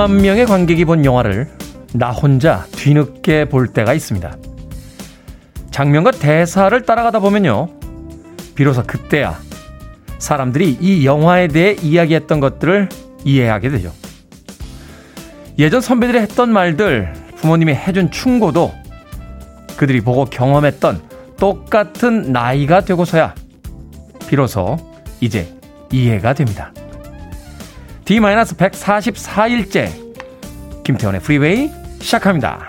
천만 명의 관객이 본 영화를 나 혼자 뒤늦게 볼 때가 있습니다. 장면과 대사를 따라가다 보면요. 비로소 그때야 사람들이 이 영화에 대해 이야기했던 것들을 이해하게 되죠. 예전 선배들이 했던 말들, 부모님이 해준 충고도 그들이 보고 경험했던 똑같은 나이가 되고서야 비로소 이제 이해가 됩니다. D-144일째 김태훈의 프리웨이 시작합니다.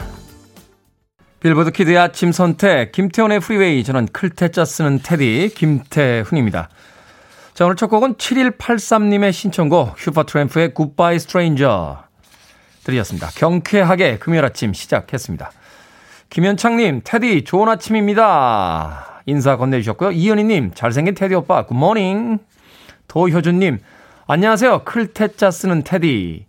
빌보드 키드의 아침 선택 김태훈의 프리웨이 저는 클 태 자 쓰는 테디 김태훈입니다. 자 오늘 첫 곡은 7183님의 신청곡 슈퍼트램프의 Goodbye Stranger 들이었습니다. 경쾌하게 금요일 아침 시작했습니다. 김현창님 테디 좋은 아침입니다. 인사 건네주셨고요. 이현희님 잘생긴 테디 오빠 good morning 도효준님 안녕하세요. 클테짜 쓰는 테디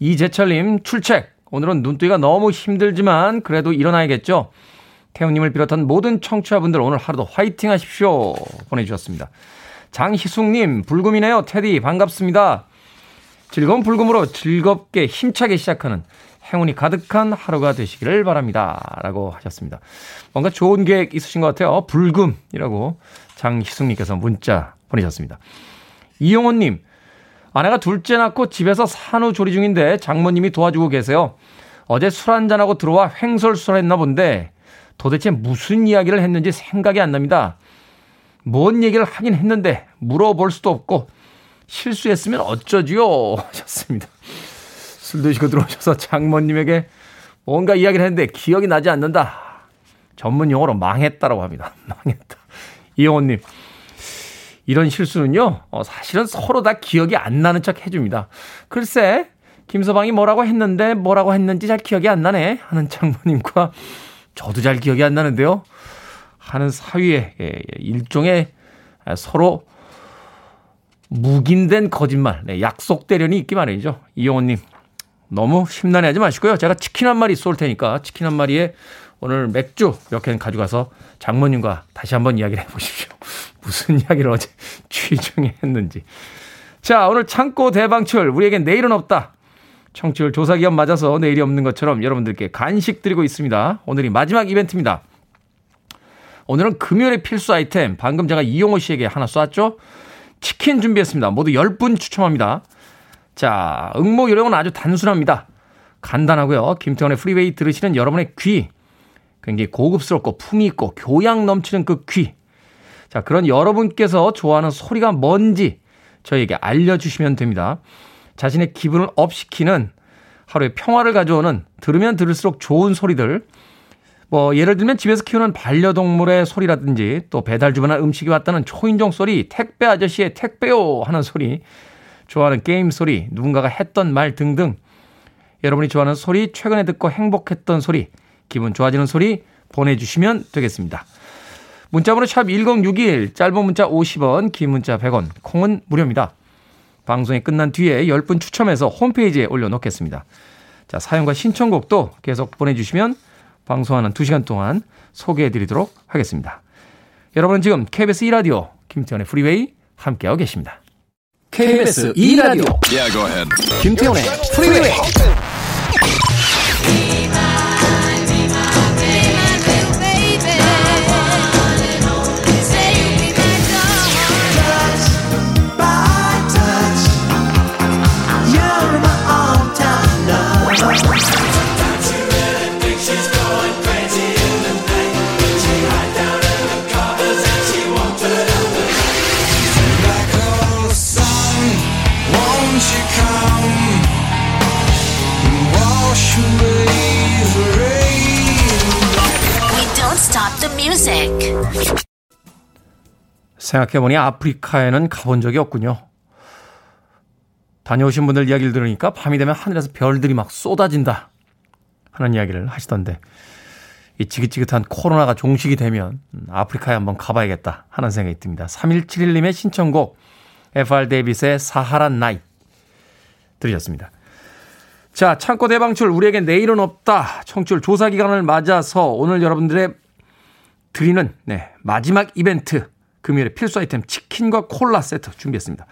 이재철님 출첵 오늘은 눈뜨기가 너무 힘들지만 그래도 일어나야겠죠. 태훈님을 비롯한 모든 청취자분들 오늘 하루도 화이팅 하십시오. 보내주셨습니다. 장희숙님, 불금이네요. 테디, 반갑습니다. 즐거운 불금으로 즐겁게 힘차게 시작하는 행운이 가득한 하루가 되시기를 바랍니다. 라고 하셨습니다. 뭔가 좋은 계획 있으신 것 같아요. 불금이라고 장희숙님께서 문자 보내셨습니다. 이용호님, 아내가 둘째 낳고 집에서 산후조리 중인데 장모님이 도와주고 계세요. 어제 술 한잔하고 들어와 횡설수설 했나 본데 도대체 무슨 이야기를 했는지 생각이 안 납니다. 뭔 얘기를 하긴 했는데 물어볼 수도 없고 실수했으면 어쩌지요? 하셨습니다. 술 드시고 들어오셔서 장모님에게 뭔가 이야기를 했는데 기억이 나지 않는다. 전문 용어로 망했다라고 합니다. 망했다. 이영호님. 이런 실수는요, 어, 사실은 서로 다 기억이 안 나는 척 해줍니다. 글쎄, 김서방이 뭐라고 했는데 뭐라고 했는지 잘 기억이 안 나네 하는 장모님과 저도 잘 기억이 안 나는데요. 하는 사이에 예, 예, 일종의 서로 묵인된 거짓말, 네, 약속 대련이 있기 마련이죠. 이용호님 너무 심란해하지 마시고요. 제가 치킨 한 마리 쏠 테니까 치킨 한 마리에 오늘 맥주 몇 캔 가져가서 장모님과 다시 한번 이야기를 해보십시오. 무슨 이야기를 어제 취중에 했는지. 자, 오늘 창고 대방출. 우리에겐 내일은 없다. 청취율 조사 기간 맞아서 내일이 없는 것처럼 여러분들께 간식 드리고 있습니다. 오늘이 마지막 이벤트입니다. 오늘은 금요일의 필수 아이템. 방금 제가 이용호 씨에게 하나 쐈죠? 치킨 준비했습니다. 모두 10분 추첨합니다. 자, 응모 요령은 아주 단순합니다. 간단하고요. 김태훈의 프리웨이 들으시는 여러분의 귀. 굉장히 고급스럽고 품위 있고 교양 넘치는 그 귀. 자, 그런 여러분께서 좋아하는 소리가 뭔지 저희에게 알려주시면 됩니다. 자신의 기분을 up시키는 하루의 평화를 가져오는 들으면 들을수록 좋은 소리들. 뭐 예를 들면 집에서 키우는 반려동물의 소리라든지 또 배달 주문한 음식이 왔다는 초인종 소리, 택배 아저씨의 택배요 하는 소리, 좋아하는 게임 소리, 누군가가 했던 말 등등 여러분이 좋아하는 소리, 최근에 듣고 행복했던 소리, 기분 좋아지는 소리 보내주시면 되겠습니다. 문자번호 샵 1061, 짧은 문자 50원, 긴 문자 100원, 콩은 무료입니다. 방송이 끝난 뒤에 10분 추첨해서 홈페이지에 올려놓겠습니다. 자, 사연과 신청곡도 계속 보내주시면 방송하는 2시간 동안 소개해드리도록 하겠습니다. 여러분은 지금 KBS 2라디오 김태현의 프리웨이 함께하고 계십니다. KBS 2라디오 yeah, 김태현의 프리웨이 생각해보니 아프리카에는 가본 적이 없군요. 다녀오신 분들 이야기를 들으니까 밤이 되면 하늘에서 별들이 막 쏟아진다 하는 이야기를 하시던데 이 지긋지긋한 코로나가 종식이 되면 아프리카에 한번 가봐야겠다 하는 생각이 듭니다. 3171님의 신청곡 FR 데이비스의 사하라 나이 들으셨습니다. 자, 창고 대방출 우리에게 내일은 없다. 청취율 조사 기간을 맞아서 오늘 여러분들의 드리는 네, 마지막 이벤트 금요일에 필수 아이템 치킨과 콜라 세트 준비했습니다.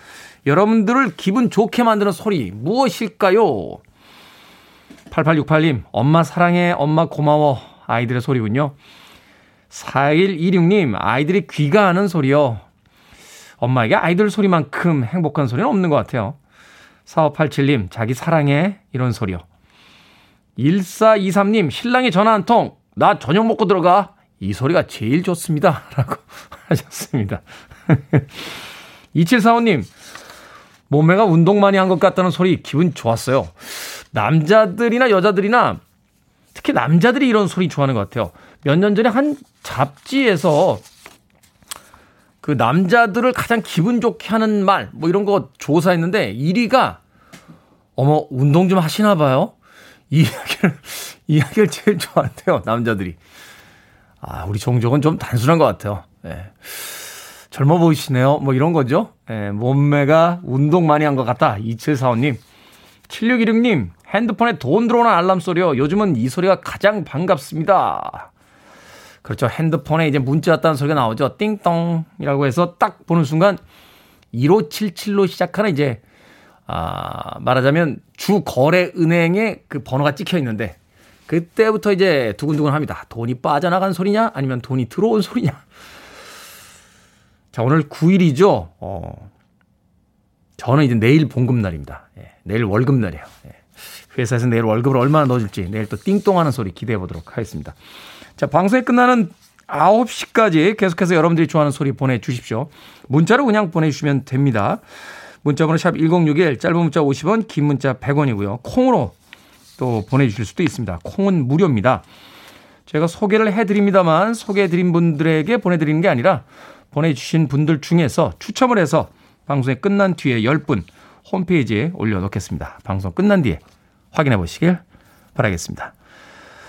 여러분들을 기분 좋게 만드는 소리 무엇일까요? 8868님, 엄마 사랑해, 엄마 고마워. 아이들의 소리군요. 4126님, 아이들이 귀가 하는 소리요. 엄마에게 아이들 소리만큼 행복한 소리는 없는 것 같아요. 4587님, 자기 사랑해. 이런 소리요. 1423님, 신랑이 전화 한 통. 나 저녁 먹고 들어가. 이 소리가 제일 좋습니다. 라고 하셨습니다. 2745님, 몸매가 운동 많이 한 것 같다는 소리 기분 좋았어요. 남자들이나 여자들이나 특히 남자들이 이런 소리 좋아하는 것 같아요. 몇 년 전에 한 잡지에서 그 남자들을 가장 기분 좋게 하는 말, 뭐 이런 거 조사했는데 1위가 어머, 운동 좀 하시나 봐요? 이 이야기를, 이야기를 제일 좋아한대요, 남자들이. 아, 우리 종족은 좀 단순한 것 같아요. 예. 젊어 보이시네요. 뭐 이런 거죠. 예, 몸매가 운동 많이 한 것 같다. 2745님. 7616님, 핸드폰에 돈 들어오는 알람 소리요. 요즘은 이 소리가 가장 반갑습니다. 그렇죠. 핸드폰에 이제 문자 왔다는 소리가 나오죠. 띵똥이라고 해서 딱 보는 순간 1577로 시작하는 이제 아, 말하자면 주 거래 은행에 그 번호가 찍혀 있는데 그때부터 이제 두근두근 합니다. 돈이 빠져나간 소리냐? 아니면 돈이 들어온 소리냐? 자, 오늘 9일이죠. 어, 저는 이제 내일 봉급날입니다. 예, 내일 월급날이에요. 예. 회사에서 내일 월급을 얼마나 넣어줄지 내일 또 띵똥하는 소리 기대해 보도록 하겠습니다. 자, 방송이 끝나는 9시까지 계속해서 여러분들이 좋아하는 소리 보내주십시오. 문자로 그냥 보내주시면 됩니다. 문자번호 샵 1061, 짧은 문자 50원, 긴 문자 100원이고요. 콩으로 또 보내주실 수도 있습니다. 콩은 무료입니다. 제가 소개를 해드립니다만 소개해드린 분들에게 보내드리는 게 아니라 보내주신 분들 중에서 추첨을 해서 방송이 끝난 뒤에 10분 홈페이지에 올려놓겠습니다. 방송 끝난 뒤에 확인해 보시길 바라겠습니다.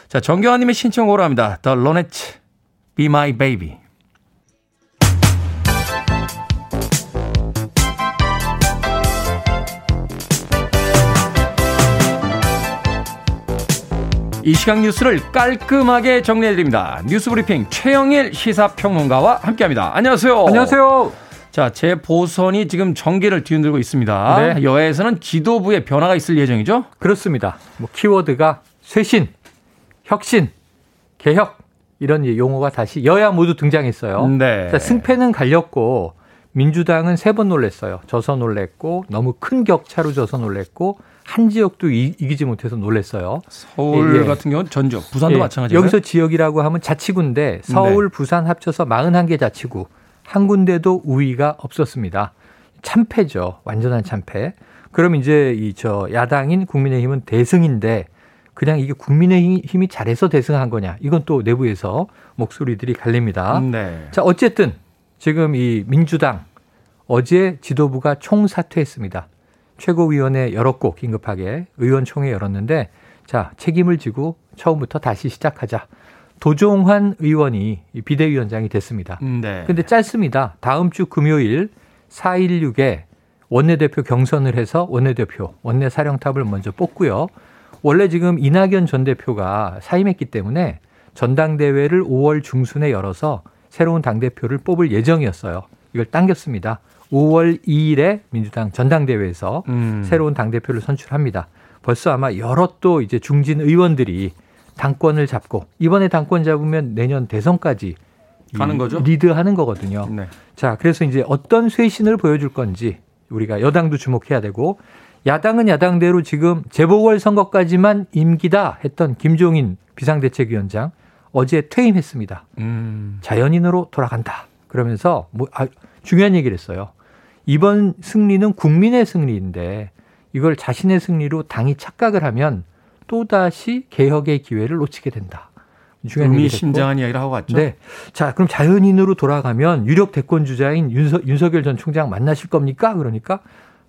자, 정교환님의 신청으로 합니다. The Ronettes, Be My Baby. 이 시각 뉴스를 깔끔하게 정리해드립니다. 뉴스 브리핑 최영일 시사평론가와 함께합니다. 안녕하세요. 안녕하세요. 자, 재보선이 지금 전개를 뒤흔들고 있습니다. 네. 여야에서는 지도부의 변화가 있을 예정이죠? 그렇습니다. 뭐 키워드가 쇄신, 혁신, 개혁 이런 용어가 다시 여야 모두 등장했어요. 네. 자, 승패는 갈렸고 민주당은 세 번 놀랬어요. 져서 놀랬고 너무 큰 격차로 져서 놀랬고 한 지역도 이, 기지 못해서 놀랬어요. 서울 예, 예. 같은 경우는 전적, 부산도 예. 마찬가지예요. 여기서 지역이라고 하면 자치구인데 서울, 네. 부산 합쳐서 41개 자치구 한 군데도 우위가 없었습니다. 참패죠. 완전한 참패. 그럼 이제 이 저 야당인 국민의힘은 대승인데 그냥 이게 국민의힘이 잘해서 대승한 거냐? 이건 또 내부에서 목소리들이 갈립니다. 네. 자, 어쨌든 지금 이 민주당 어제 지도부가 총사퇴했습니다. 최고위원회 열었고 긴급하게 의원총회 열었는데 자 책임을 지고 처음부터 다시 시작하자. 도종환 의원이 비대위원장이 됐습니다. 네. 근데 짧습니다. 다음 주 금요일 4.16에 원내대표 경선을 해서 원내대표, 원내 사령탑을 먼저 뽑고요. 원래 지금 이낙연 전 대표가 사임했기 때문에 전당대회를 5월 중순에 열어서 새로운 당대표를 뽑을 예정이었어요. 이걸 당겼습니다. 5월 2일에 민주당 전당대회에서 음. 새로운 당대표를 선출합니다. 벌써 아마 여러 또 이제 중진 의원들이 당권을 잡고 이번에 당권 잡으면 내년 대선까지 가는 거죠. 리드하는 거거든요. 네. 자, 그래서 이제 어떤 쇄신을 보여줄 건지 우리가 여당도 주목해야 되고 야당은 야당대로 지금 재보궐 선거까지만 임기다 했던 김종인 비상대책위원장 어제 퇴임했습니다. 음. 자연인으로 돌아간다. 그러면서 뭐 아, 중요한 얘기를 했어요. 이번 승리는 국민의 승리인데 이걸 자신의 승리로 당이 착각을 하면 또다시 개혁의 기회를 놓치게 된다. 의미심장한 이야기를 하고 갔죠. 네. 자, 그럼 자연인으로 돌아가면 유력 대권 주자인 윤석, 윤석열 전 총장 만나실 겁니까? 그러니까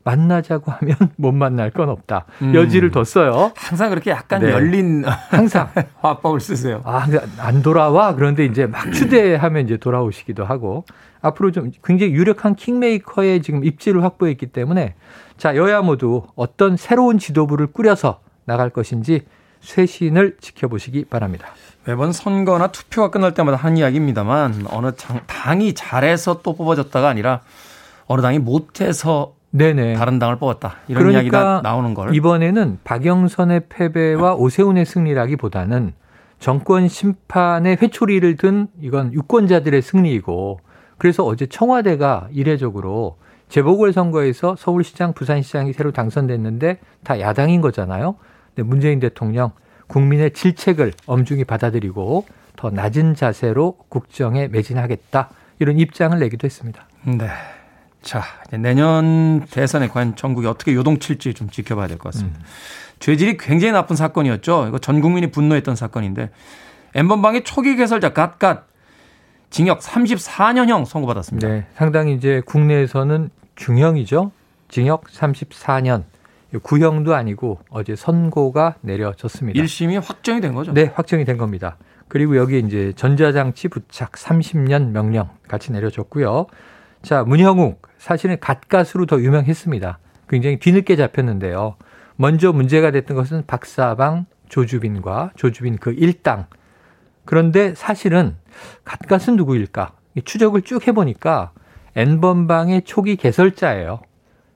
만나자고 하면 못 만날 건 없다. 음. 여지를 뒀어요. 항상 그렇게 약간 네. 열린 항상 화법을 쓰세요. 아, 안 돌아와. 그런데 이제 막 추대하면 이제 돌아오시기도 하고 앞으로 좀 굉장히 유력한 킹메이커의 지금 입지를 확보했기 때문에 자, 여야 모두 어떤 새로운 지도부를 꾸려서 나갈 것인지 쇄신을 지켜보시기 바랍니다. 매번 선거나 투표가 끝날 때마다 하는 이야기입니다만 어느 당이 잘해서 또 뽑아졌다가 아니라 어느 당이 못해서 네네. 다른 당을 뽑았다. 이런 그러니까 이야기가 나오는 걸. 이번에는 박영선의 패배와 오세훈의 승리라기보다는 정권 심판의 회초리를 든 이건 유권자들의 승리이고 그래서 어제 청와대가 이례적으로 재보궐선거에서 서울시장, 부산시장이 새로 당선됐는데 다 야당인 거잖아요. 근데 문재인 대통령 국민의 질책을 엄중히 받아들이고 더 낮은 자세로 국정에 매진하겠다 이런 입장을 내기도 했습니다. 네. 자, 내년 대선에 과연 전국이 어떻게 요동칠지 좀 지켜봐야 될 것 같습니다. 음. 죄질이 굉장히 나쁜 사건이었죠. 이거 전 국민이 분노했던 사건인데 엠번방의 초기 개설자 갓갓 징역 34년형 선고받았습니다. 네, 상당히 이제 국내에서는 중형이죠. 징역 34년. 구형도 아니고 어제 선고가 내려졌습니다. 1심이 확정이 된 거죠? 네, 확정이 된 겁니다. 그리고 여기 이제 전자장치 부착 30년 명령 같이 내려졌고요. 자, 문형욱 사실은 갓갓으로 더 유명했습니다. 굉장히 뒤늦게 잡혔는데요. 먼저 문제가 됐던 것은 박사방 조주빈과 조주빈 그 일당. 그런데 사실은 갓갓은 누구일까? 추적을 쭉 해보니까 N번방의 초기 개설자예요.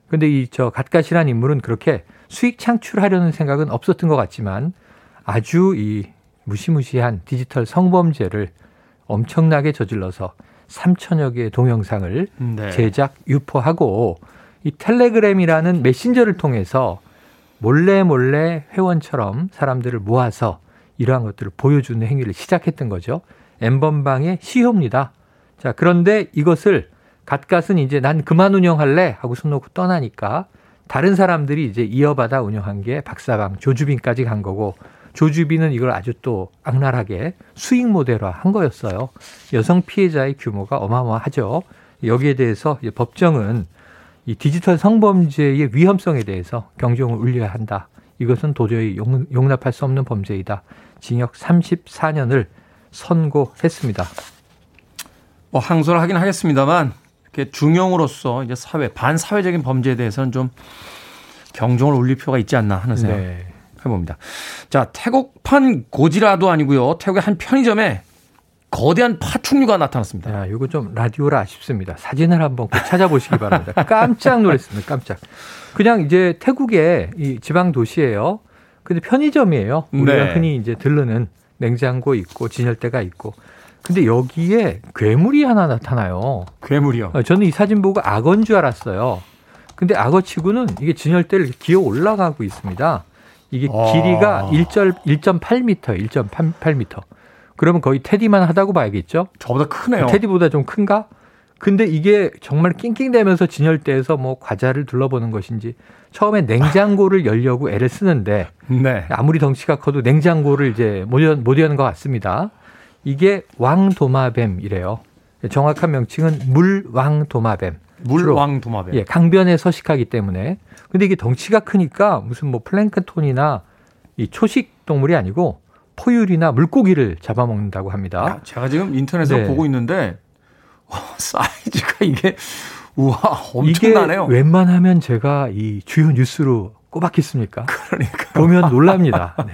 근데 이 저 갓갓이라는 인물은 그렇게 수익 창출하려는 생각은 없었던 것 같지만 아주 이 무시무시한 디지털 성범죄를 엄청나게 저질러서 3천여 개의 동영상을 네. 제작, 유포하고 이 텔레그램이라는 메신저를 통해서 몰래 몰래 회원처럼 사람들을 모아서 이러한 것들을 보여주는 행위를 시작했던 거죠. 엠번방의 시효입니다. 자, 그런데 이것을 갓갓은 이제 난 그만 운영할래 하고 손 놓고 떠나니까 다른 사람들이 이제 이어받아 운영한 게 박사방 조주빈까지 간 거고 조주빈은 이걸 아주 또 악랄하게 수익 모델화 한 거였어요. 여성 피해자의 규모가 어마어마하죠. 여기에 대해서 법정은 이 디지털 성범죄의 위험성에 대해서 경종을 울려야 한다. 이것은 도저히 용 납할 수 없는 범죄이다. 징역 34년을 선고했습니다. 뭐 항소를 하긴 하겠습니다만 이렇게 중형으로서 이제 사회 반사회적인 범죄에 대해서는 좀 경종을 울릴 필요가 있지 않나 하는 생각 네. 해봅니다. 자 태국판 고지라도 아니고요. 태국의 한 편의점에 거대한 파충류가 나타났습니다. 야, 이거 좀 라디오라 아쉽습니다. 사진을 한번 꼭 찾아보시기 바랍니다. 깜짝 놀랐습니다. 깜짝. 그냥 이제 태국의 이 지방 도시예요. 근데 편의점이에요. 우리가 네. 흔히 이제 들르는 냉장고 있고 진열대가 있고 근데 여기에 괴물이 하나 나타나요. 괴물이요? 어, 저는 이 사진 보고 악어인 줄 알았어요. 근데 악어치고는 이게 진열대를 기어 올라가고 있습니다. 이게 아. 길이가 1.8m, 1.8m. 그러면 거의 테디만 하다고 봐야겠죠? 저보다 크네요. 테디보다 좀 큰가? 근데 이게 정말 낑낑대면서 진열대에서 뭐 과자를 둘러보는 것인지 처음에 냉장고를 열려고 애를 쓰는데 네. 아무리 덩치가 커도 냉장고를 이제 못, 못 여는 것 같습니다. 이게 왕도마뱀이래요. 정확한 명칭은 물왕도마뱀. 물왕도마뱀. 예, 강변에 서식하기 때문에. 근데 이게 덩치가 크니까 무슨 뭐 플랭크톤이나 이 초식 동물이 아니고 포유류나 물고기를 잡아먹는다고 합니다. 야, 제가 지금 인터넷에서 네. 보고 있는데 와, 사이즈가 이게 우와 엄청나네요. 이게 웬만하면 제가 이 주요 뉴스로 꼽았겠습니까? 그러니까 보면 놀랍니다. 네.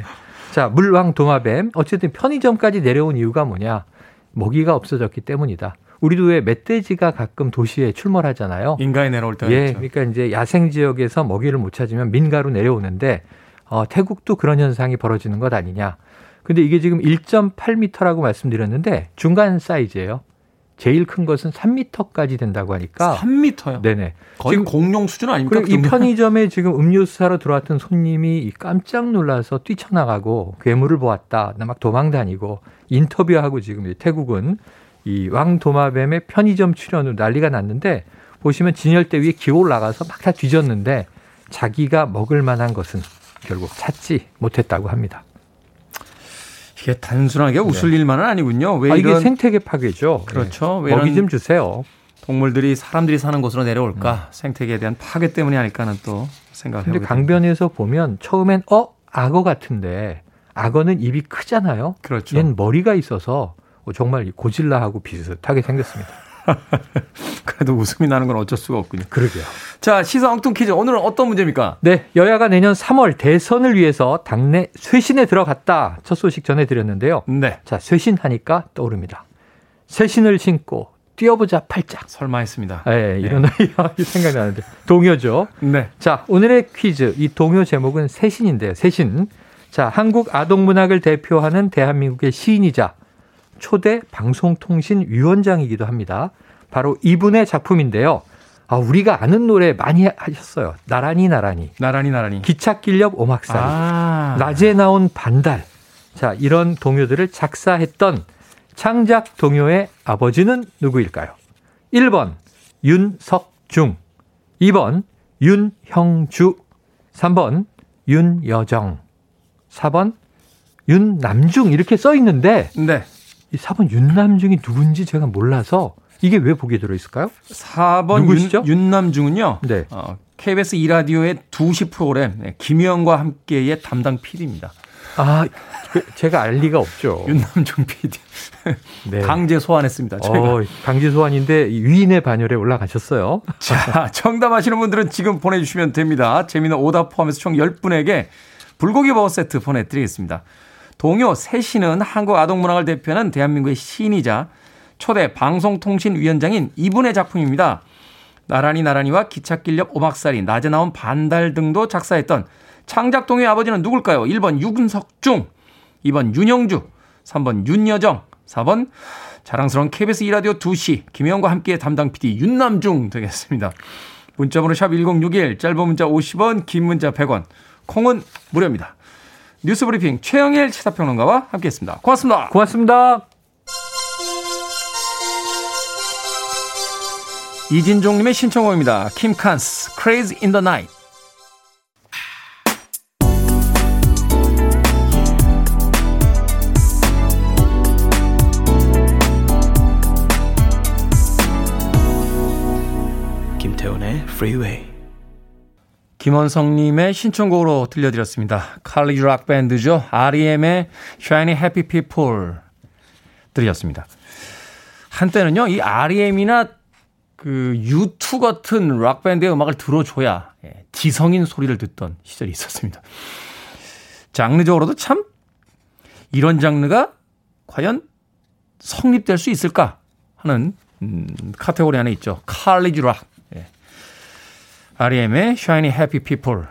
자, 물왕 도마뱀. 어쨌든 편의점까지 내려온 이유가 뭐냐? 먹이가 없어졌기 때문이다. 우리도 왜 멧돼지가 가끔 도시에 출몰하잖아요. 인가에 내려올 때. 예, 그러니까 이제 야생 지역에서 먹이를 못 찾으면 민가로 내려오는데 어, 태국도 그런 현상이 벌어지는 것 아니냐. 근데 이게 지금 1.8m라고 말씀드렸는데 중간 사이즈예요. 제일 큰 것은 3미터까지 된다고 하니까 3미터요? 네네. 거의 지금 공룡 수준 아닙니까? 그리고 이 편의점에 지금 음료수 사러 들어왔던 손님이 깜짝 놀라서 뛰쳐나가고 괴물을 보았다. 막 도망 다니고 인터뷰하고 지금 태국은 이 왕도마뱀의 편의점 출연으로 난리가 났는데 보시면 진열대 위에 기어 올라가서 막 다 뒤졌는데 자기가 먹을 만한 것은 결국 찾지 못했다고 합니다. 이게 단순하게 웃을 네. 일만은 아니군요. 왜 아, 이게 생태계 파괴죠. 그렇죠. 네. 먹이 좀 주세요. 동물들이 사람들이 사는 곳으로 내려올까? 음. 생태계에 대한 파괴 때문이 아닐까 는 또 생각을 해보게 강변에서 보면 처음엔 어 악어 같은데 악어는 입이 크잖아요. 그렇죠. 얘는 머리가 있어서 정말 고질라하고 비슷하게 생겼습니다. 그래도 웃음이 나는 건 어쩔 수가 없군요. 그러게요. 자, 시사 엉뚱 퀴즈. 오늘은 어떤 문제입니까? 네. 여야가 내년 3월 대선을 위해서 당내 쇄신에 들어갔다. 첫 소식 전해드렸는데요. 네. 자, 쇄신하니까 떠오릅니다. 새 신을 신고 뛰어보자 팔짝. 설마 했습니다. 네, 이런 네. 생각이 나는데 동요죠. 네. 자 오늘의 퀴즈 이 동요 제목은 새신인데요. 새신. 자 한국 아동문학을 대표하는 대한민국의 시인이자 초대 방송통신위원장이기도 합니다. 바로 이분의 작품인데요. 아, 우리가 아는 노래 많이 하셨어요. 나란히 나란히. 나란히 나란히. 기찻길 옆 오막살이. 아. 낮에 나온 반달. 자, 이런 동요들을 작사했던 창작 동요의 아버지는 누구일까요? 1번 윤석중, 2번 윤형주, 3번 윤여정, 4번 윤남중 이렇게 써 있는데 네. 이 4번 윤남중이 누군지 제가 몰라서 이게 왜 보기에 들어있을까요? 4번 누구시죠? 윤, 윤남중은요. 네. 어, KBS 2라디오의 2시 프로그램 네, 김희영과 함께의 담당 PD입니다. 아, 그, 제가 알 리가 없죠. 윤남중 PD. 네. 강제 소환했습니다. 저희가. 어, 강제 소환인데 위인의 반열에 올라가셨어요. 자, 정답 아시는 분들은 지금 보내주시면 됩니다. 재미는 오답 포함해서 총 10분에게 불고기 버거 세트 보내드리겠습니다. 동요 세신은 한국 아동문학을 대표하는 대한민국의 시인이자 초대 방송통신위원장인 이분의 작품입니다. 나란히 나란히와 기찻길 옆 오막살이, 낮에 나온 반달 등도 작사했던 창작동의 아버지는 누굴까요? 1번 유근석중, 2번 윤영주, 3번 윤여정, 4번 자랑스러운 KBS 2라디오 2시 김혜영과 함께 담당 PD 윤남중 되겠습니다. 문자번호 샵 1061, 짧은 문자 50원, 긴 문자 100원, 콩은 무료입니다. 뉴스브리핑 최영일 시사평론가와 함께했습니다. 고맙습니다. 고맙습니다. 이진종님의 신청곡입니다. 킴칸스, Crazy in the Night. 김태훈의 Freeway. 김원성님의 신청곡으로 들려드렸습니다. 칼리지 락 밴드죠. REM의 Shiny Happy People 들이었습니다. 한때는요, 이 REM이나 그 U2 같은 락 밴드의 음악을 들어줘야 예, 지성인 소리를 듣던 시절이 있었습니다. 장르적으로도 참 이런 장르가 과연 성립될 수 있을까 하는 음, 카테고리 안에 있죠. 칼리지 락. 예. REM의 Shiny Happy People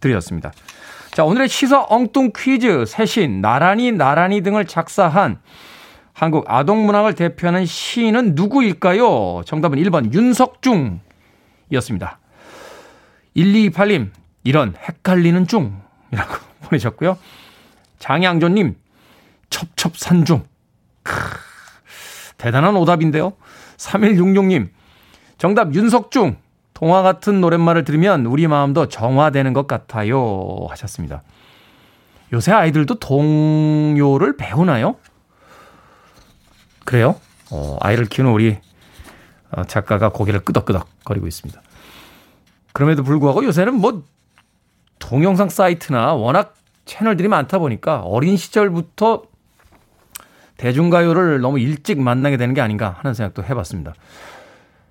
들이었습니다. 자, 오늘의 시사 엉뚱 퀴즈 세신 나란히 나란히 등을 작사한 한국 아동 문학을 대표하는 시인은 누구일까요? 정답은 1번 윤석중이었습니다. 1228님, 이런 헷갈리는 중이라고 보내셨고요. 장양조님, 첩첩산중. 크, 대단한 오답인데요. 3166님, 정답 윤석중. 동화 같은 노랫말을 들으면 우리 마음도 정화되는 것 같아요. 하셨습니다. 요새 아이들도 동요를 배우나요? 그래요? 어, 아이를 키우는 우리 어, 작가가 고개를 끄덕끄덕 거리고 있습니다. 그럼에도 불구하고 요새는 뭐 동영상 사이트나 워낙 채널들이 많다 보니까 어린 시절부터 대중가요를 너무 일찍 만나게 되는 게 아닌가 하는 생각도 해봤습니다.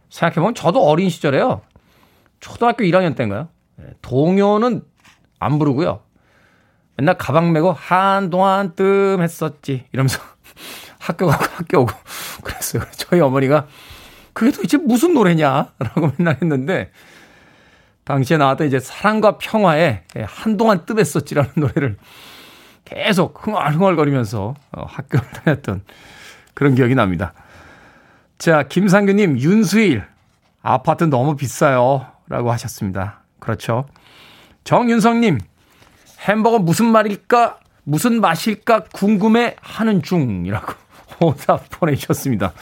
생각해보면 저도 어린 시절에요. 초등학교 1학년 때인가요? 네, 동요는 안 부르고요. 맨날 가방 메고 한동안 뜸 했었지 이러면서 학교 가고 학교 오고 그랬어요. 저희 어머니가 그게 도대체 무슨 노래냐라고 맨날 했는데 당시에 나왔던 이제 사랑과 평화에 한동안 뜸했었지라는 노래를 계속 흥얼흥얼거리면서 어, 학교를 다녔던 그런 기억이 납니다. 자, 김상규님, 윤수일, 아파트 너무 비싸요. 라고 하셨습니다. 그렇죠. 정윤성님, 햄버거 무슨 말일까, 무슨 맛일까 궁금해 하는 중이라고 오답 보내주셨습니다.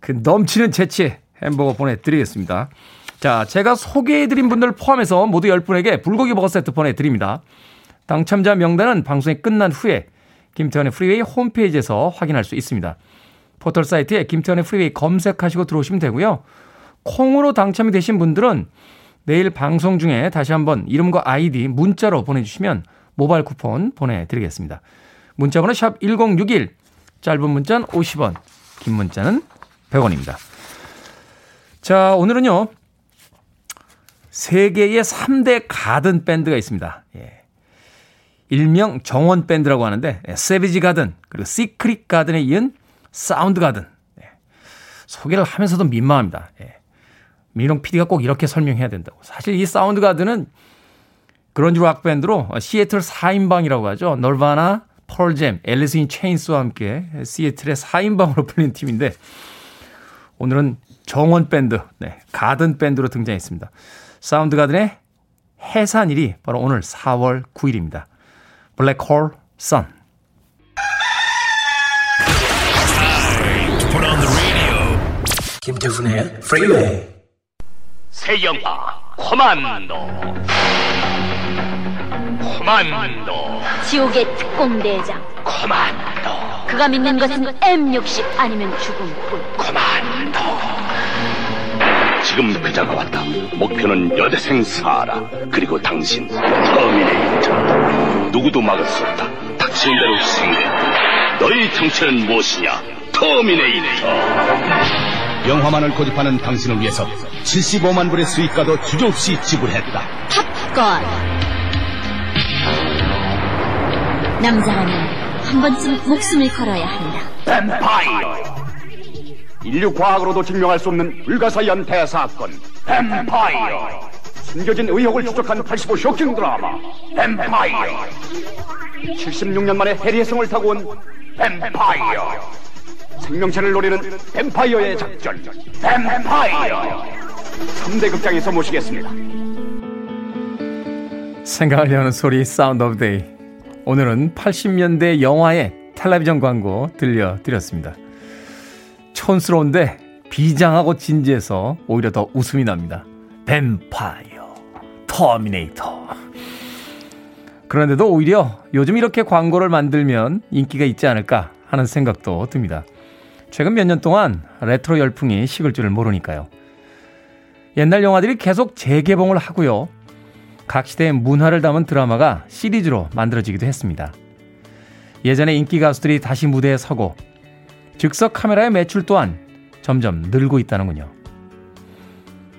그 넘치는 재치 햄버거 보내드리겠습니다. 자, 제가 소개해드린 분들 포함해서 모두 10분에게 불고기 버거 세트 보내드립니다. 당첨자 명단은 방송이 끝난 후에 김태훈의 프리웨이 홈페이지에서 확인할 수 있습니다. 포털 사이트에 김태훈의 프리웨이 검색하시고 들어오시면 되고요. 콩으로 당첨이 되신 분들은 내일 방송 중에 다시 한번 이름과 아이디 문자로 보내주시면 모바일 쿠폰 보내드리겠습니다. 문자번호 샵 1061, 짧은 문자는 50원, 긴 문자는 100원입니다. 자, 오늘은요. 세계의 3대 가든 밴드가 있습니다. 예. 일명 정원 밴드라고 하는데 세비지 가든 그리고 시크릿 가든에 이은 사운드 가든 예. 소개를 하면서도 민망합니다. 예. 민홍 PD가 꼭 이렇게 설명해야 된다고. 사실 이 사운드 가든은 grunge rock 밴드로 시애틀 4인방이라고 하죠. 너바나, 펄잼, 앨리스 인 체인스와 함께 시애틀의 4인방으로 불린 팀인데 오늘은 정원 밴드, 네, 가든 밴드로 등장했습니다. 사운드 가든의 해산일이 바로 오늘 4월 9일입니다. Black Hole Sun. 김태훈의 프리웨이 새 영화 코만도. 코만도. 지옥의 특공대장. 코만도. 그가 믿는 것은 M60 아니면 죽음뿐. 코만도. 지금 그자가 왔다. 목표는 여대생 사라. 그리고 당신 터미네이터 누구도 막을 수 없다. 닥친 대로 생겼다 너희 정체는 무엇이냐? 터미네이터 영화만을 고집하는 당신을 위해서 75만 불의 수익가도 주저없이 지불했다. 탑건 남자라면 한 번쯤 목숨을 걸어야 한다. 뱀파이어. 인류 과학으로도 증명할 수 없는 불가사의한 대사건. 뱀파이어. 숨겨진 의혹을 추적한 85 쇼킹 드라마. 뱀파이어. 76년 만에 해리해성을 타고 온 뱀파이어 생명체를 노리는 뱀파이어의 작전 뱀파이어 3대 극장에서 모시겠습니다 생각을 여는 소리 Sound of Day 오늘은 80년대 영화의 텔레비전 광고 들려드렸습니다. 촌스러운데 비장하고 진지해서 오히려 더 웃음이 납니다. 뱀파이어, 터미네이터. 그런데도 오히려 요즘 이렇게 광고를 만들면 인기가 있지 않을까 하는 생각도 듭니다. 최근 몇 년 동안 레트로 열풍이 식을 줄을 모르니까요. 옛날 영화들이 계속 재개봉을 하고요. 각 시대의 문화를 담은 드라마가 시리즈로 만들어지기도 했습니다. 예전에 인기 가수들이 다시 무대에 서고 즉석 카메라의 매출 또한 점점 늘고 있다는군요.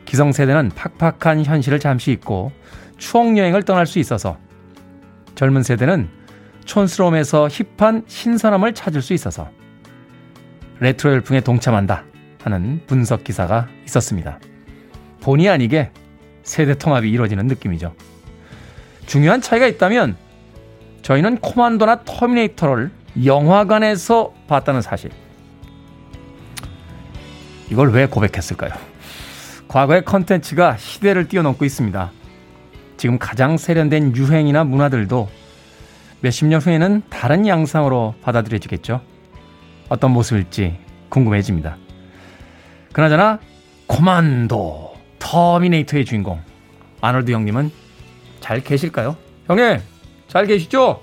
기성세대는 팍팍한 현실을 잠시 잊고 추억여행을 떠날 수 있어서 젊은 세대는 촌스러움에서 hip한 신선함을 찾을 수 있어서 레트로 열풍에 동참한다 하는 분석 기사가 있었습니다. 본의 아니게 세대 통합이 이루어지는 느낌이죠. 중요한 차이가 있다면 저희는 코만도나 터미네이터를 영화관에서 봤다는 사실. 이걸 왜 고백했을까요? 과거의 컨텐츠가 시대를 뛰어넘고 있습니다. 지금 가장 세련된 유행이나 문화들도 몇십 년 후에는 다른 양상으로 받아들여지겠죠. 어떤 모습일지 궁금해집니다. 그나저나 코만도 터미네이터의 주인공 아놀드 형님은 잘 계실까요? 형님 잘 계시죠?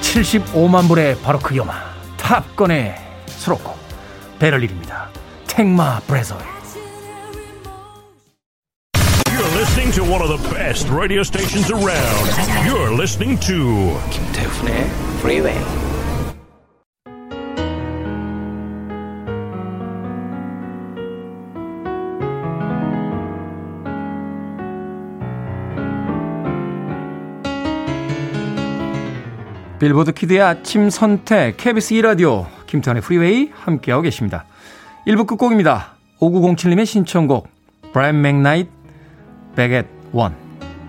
(75만) 불의 바로 그 영화 탑건의 수록곡 베를린입니다 탱마 브레저 to one of the best radio stations around. You're listening to 김태훈의 프리웨이 빌보드 kid의 아침 선택 KBS 2라디오 김태훈의 프리웨이 함께하고 계십니다. 1부 끝곡입니다. 5907님의 신청곡 브라이언 맥나이트 Back at One.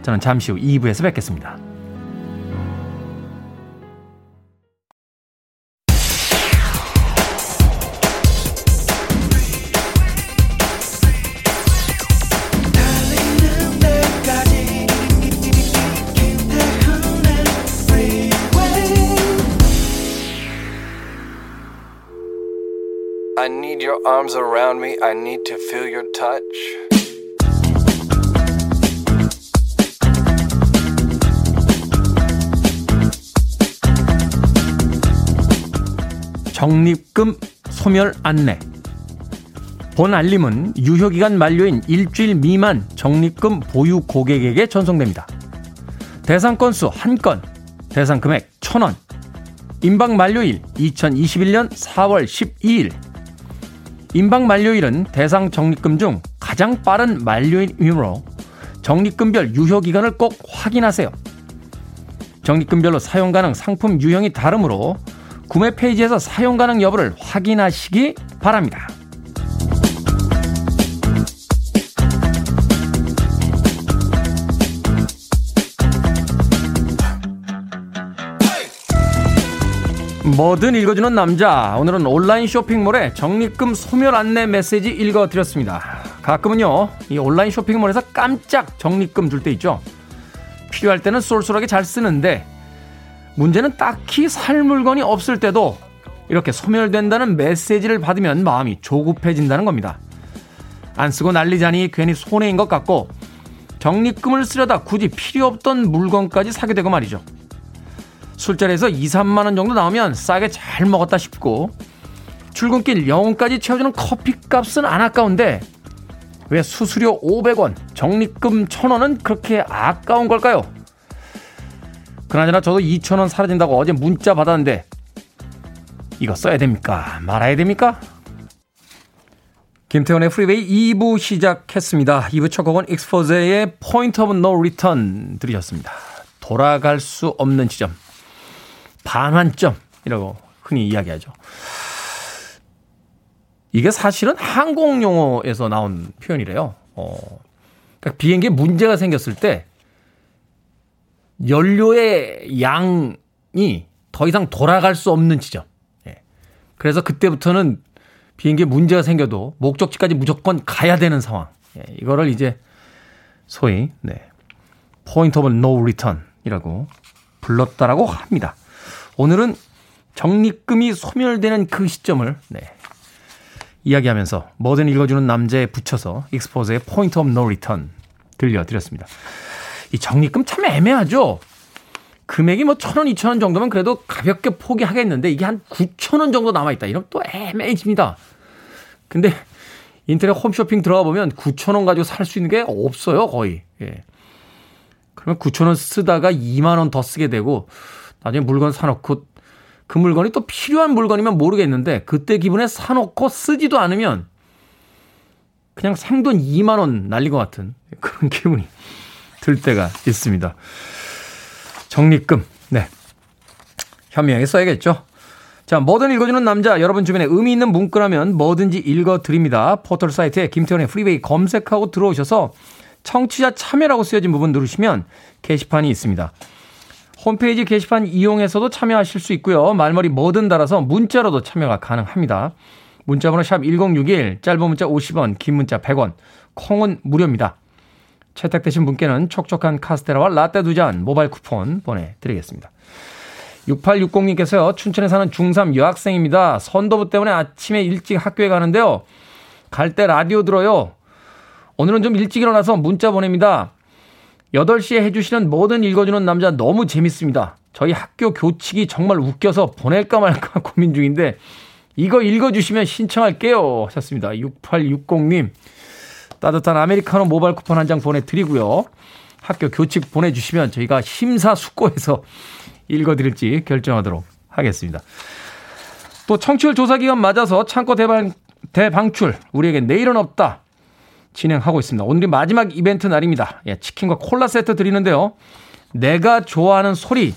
저는 잠시 후 2부에서 뵙겠습니다. 적립금 소멸 안내. 본 알림은 유효기간 만료인 일주일 미만 적립금 보유 고객에게 전송됩니다. 대상 건수 1건, 대상 금액 1000원. 임박 만료일 2021년 4월 12일. 임박 만료일은 대상 적립금 중 가장 빠른 만료일이므로 적립금별 유효기간을 꼭 확인하세요. 적립금별로 사용 가능 상품 유형이 다르므로 구매 페이지에서 사용 가능 여부를 확인하시기 바랍니다. 뭐든 읽어주는 남자. 오늘은 온라인 쇼핑몰의 적립금 소멸 안내 메시지 읽어드렸습니다. 가끔은요, 이 온라인 쇼핑몰에서 깜짝 적립금 줄 때 있죠. 필요할 때는 쏠쏠하게 잘 쓰는데, 문제는 딱히 살 물건이 없을 때도 이렇게 소멸된다는 메시지를 받으면 마음이 조급해진다는 겁니다. 안 쓰고 난리자니 괜히 손해인 것 같고, 적립금을 쓰려다 굳이 필요 없던 물건까지 사게 되고 말이죠. 술자리에서 2, 3만 원 정도 나오면 싸게 잘 먹었다 싶고 출근길 영혼까지 채워주는 커피값은 안 아까운데 왜 수수료 500원, 적립금 1000원은 그렇게 아까운 걸까요? 그나저나 저도 2000원 사라진다고 어제 문자 받았는데 이거 써야 됩니까? 말아야 됩니까? 김태훈의 프리웨이 2부 시작했습니다. 2부 첫 곡은 익스포즈의 Point of No Return 들으셨습니다. 돌아갈 수 없는 지점. 반환점이라고 흔히 이야기하죠. 이게 사실은 항공 용어에서 나온 표현이래요. 어, 그러니까 비행기에 문제가 생겼을 때 연료의 양이 더 이상 돌아갈 수 없는 지점. 예. 그래서 그때부터는 비행기에 문제가 생겨도 목적지까지 무조건 가야 되는 상황. 예. 이거를 이제 소위 네. Point of No Return이라고 불렀다라고 합니다. 오늘은 적립금이 소멸되는 그 시점을 네, 이야기하면서 뭐든 읽어주는 남자에 붙여서 익스포즈의 Point of No Return 들려드렸습니다. 이 적립금 참 애매하죠? 금액이 뭐 천 원, 이천 원 정도면 그래도 가볍게 포기하겠는데 이게 한 구천 원 정도 남아있다. 이러면 또 애매해집니다. 근데 인터넷 홈쇼핑 들어가 보면 구천 원 가지고 살 수 있는 게 없어요, 거의. 예. 그러면 구천 원 쓰다가 2만 원 더 쓰게 되고 나중에 물건 사놓고 그 물건이 또 필요한 물건이면 모르겠는데 그때 기분에 사놓고 쓰지도 않으면 그냥 생돈 2만 원 날린 것 같은 그런 기분이 들 때가 있습니다. 적립금, 네. 현명하게 써야겠죠. 자, 뭐든 읽어주는 남자, 여러분 주변에 의미 있는 문구라면 뭐든지 읽어드립니다. 포털 사이트에 김태훈의 프리웨이 검색하고 들어오셔서 청취자 참여라고 쓰여진 부분 누르시면 게시판이 있습니다. 홈페이지 게시판 이용해서도 참여하실 수 있고요. 말머리 뭐든 달아서 문자로도 참여가 가능합니다. 문자번호 샵 1061, 짧은 문자 50원, 긴 문자 100원, 콩은 무료입니다. 채택되신 분께는 촉촉한 카스테라와 라떼 두 잔 모바일 쿠폰 보내드리겠습니다. 6860님께서요, 춘천에 사는 중3 여학생입니다. 선도부 때문에 아침에 일찍 학교에 가는데요. 갈 때 라디오 들어요. 오늘은 좀 일찍 일어나서 문자 보냅니다. 8시에 해주시는 뭐든 읽어주는 남자 너무 재밌습니다. 저희 학교 교칙이 정말 웃겨서 보낼까 말까 고민 중인데 이거 읽어주시면 신청할게요. 하셨습니다. 6860님. 따뜻한 아메리카노 모바일 쿠폰 한 장 보내드리고요. 학교 교칙 보내주시면 저희가 심사숙고해서 읽어드릴지 결정하도록 하겠습니다. 또 청취율 조사 기간 맞아서 창고 대방, 대방출. 우리에게 내일은 없다. 진행하고 있습니다. 오늘이 마지막 이벤트 날입니다. 예, 치킨과 콜라 세트 드리는데요. 내가 좋아하는 소리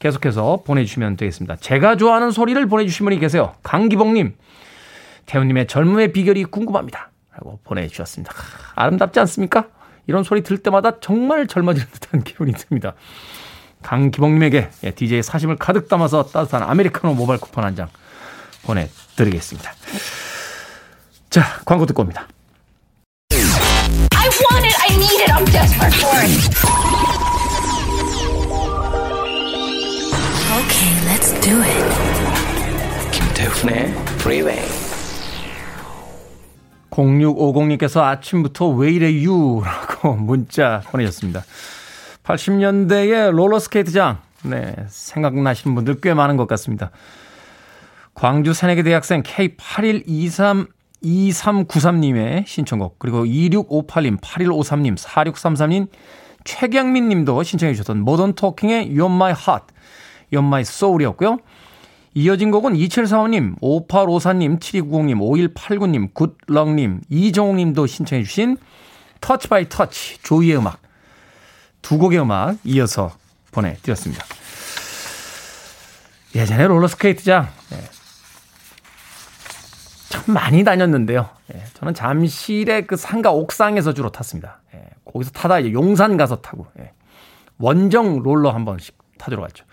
계속해서 보내주시면 되겠습니다. 제가 좋아하는 소리를 보내주신 분이 계세요. 강기봉님, 태훈님의 젊음의 비결이 궁금합니다. 라고 보내주셨습니다. 아름답지 않습니까? 이런 소리 들 때마다 정말 젊어지는 듯한 기분이 듭니다. 강기봉님에게 DJ 예, 사심을 가득 담아서 따뜻한 아메리카노 모바일 쿠폰 한 장 보내드리겠습니다. 자, 광고 듣고 옵니다. want it. I need it. I'm desperate for it. Okay, let's do it. 김태훈의 Freeway. 0650님께서 아침부터 왜 이래 유라고 문자 보내셨습니다. 80년대의 롤러스케이트장. 네, 생각나시는 분들 꽤 많은 것 같습니다. 광주 새내기 대학생 K8123 2393님의 신청곡, 그리고 2658님, 8153님, 4633님, 최경민 님도 신청해 주셨던 모던 토킹의 You're My Heart, You're My Soul이었고요. 이어진 곡은 2745님, 5854님, 7290님, 5189님, 굿럭님, 이정욱님도 신청해 주신 Touch by Touch, 조이의 음악 두 곡의 음악 이어서 보내드렸습니다. 예전에 롤러스케이트장 예. 참 많이 다녔는데요. 예. 저는 잠실의 그 상가 옥상에서 주로 탔습니다. 예. 거기서 타다 이제 용산 가서 타고 예. 원정 롤러 한 번씩 타주러 갔죠.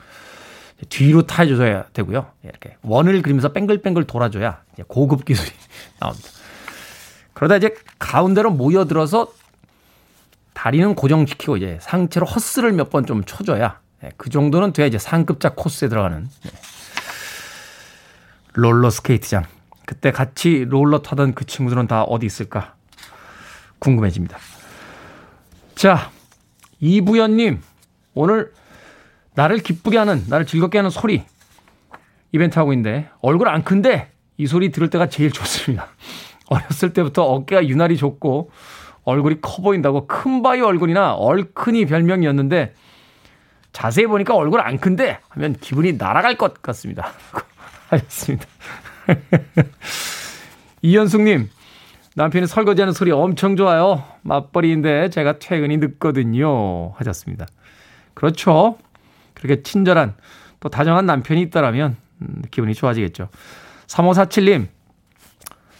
뒤로 타줘야 되고요. 예, 이렇게 원을 그리면서 뺑글뺑글 돌아줘야 고급 기술이 나옵니다. 그러다 이제 가운데로 모여들어서 다리는 고정시키고 이제 상체로 헛스를 몇 번 좀 쳐줘야 예, 그 정도는 돼야 이제 상급자 코스에 들어가는 예. 롤러 스케이트장. 그때 같이 롤러 타던 그 친구들은 다 어디 있을까 궁금해집니다. 자, 이부연님 오늘 나를 기쁘게 하는, 나를 즐겁게 하는 소리 이벤트 하고 있는데 얼굴 안 큰데 이 소리 들을 때가 제일 좋습니다. 어렸을 때부터 어깨가 유난히 좁고 얼굴이 커 보인다고 큰 바위 얼굴이나 얼큰이 별명이었는데 자세히 보니까 얼굴 안 큰데 하면 기분이 날아갈 것 같습니다. 하셨습니다. 이현숙님, 남편이 설거지하는 소리 엄청 좋아요. 맞벌이인데 제가 퇴근이 늦거든요. 하셨습니다. 그렇죠. 그렇게 친절한 또 다정한 남편이 있다라면 음, 기분이 좋아지겠죠. 3547님,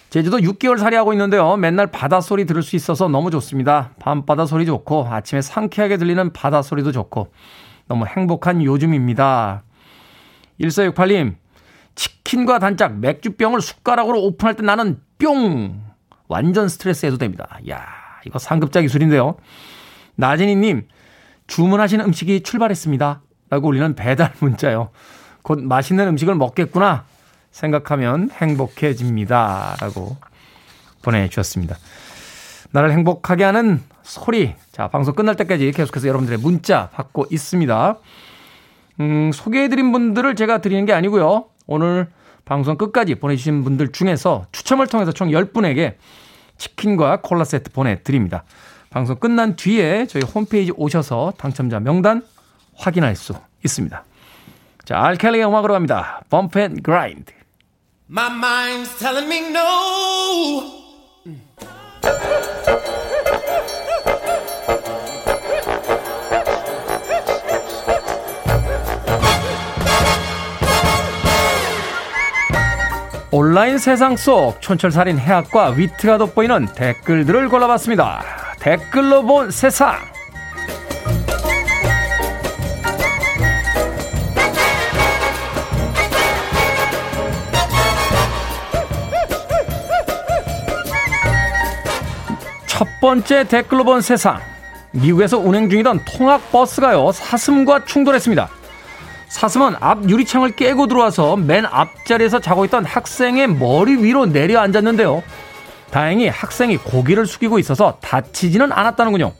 제주도 6개월 살이 하고 있는데요. 맨날 바다 소리 들을 수 있어서 너무 좋습니다. 밤바다 소리 좋고 아침에 상쾌하게 들리는 바다 소리도 좋고 너무 행복한 요즘입니다. 1468님, 치킨과 단짝 맥주병을 숟가락으로 오픈할 때 나는 뿅! 완전 스트레스 해소됩니다. 야 이거 상급자 기술인데요. 나진이님, 주문하신 음식이 출발했습니다. 라고 울리는 배달 문자요. 곧 맛있는 음식을 먹겠구나 생각하면 행복해집니다. 라고 보내주셨습니다. 나를 행복하게 하는 소리. 자, 방송 끝날 때까지 계속해서 여러분들의 문자 받고 있습니다. 음, 소개해드린 분들을 제가 드리는 게 아니고요. 오늘 방송 끝까지 보내주신 분들 중에서 추첨을 통해서 총 10분에게 치킨과 콜라 세트 보내드립니다. 방송 끝난 뒤에 저희 홈페이지 오셔서 당첨자 명단 확인할 수 있습니다. 자, 알켈리의 음악으로 갑니다. Bump and Grind. My mind's telling me no. 온라인 세상 속 촌철살인 해학과 위트가 돋보이는 댓글들을 골라봤습니다. 댓글로 본 세상. 번째 댓글로 본 세상. 미국에서 운행 중이던 통학 버스가요, 사슴과 충돌했습니다. 사슴은 앞 유리창을 깨고 들어와서 맨 앞자리에서 자고 있던 학생의 머리 위로 내려앉았는데요. 다행히 학생이 고개를 숙이고 있어서 다치지는 않았다는군요.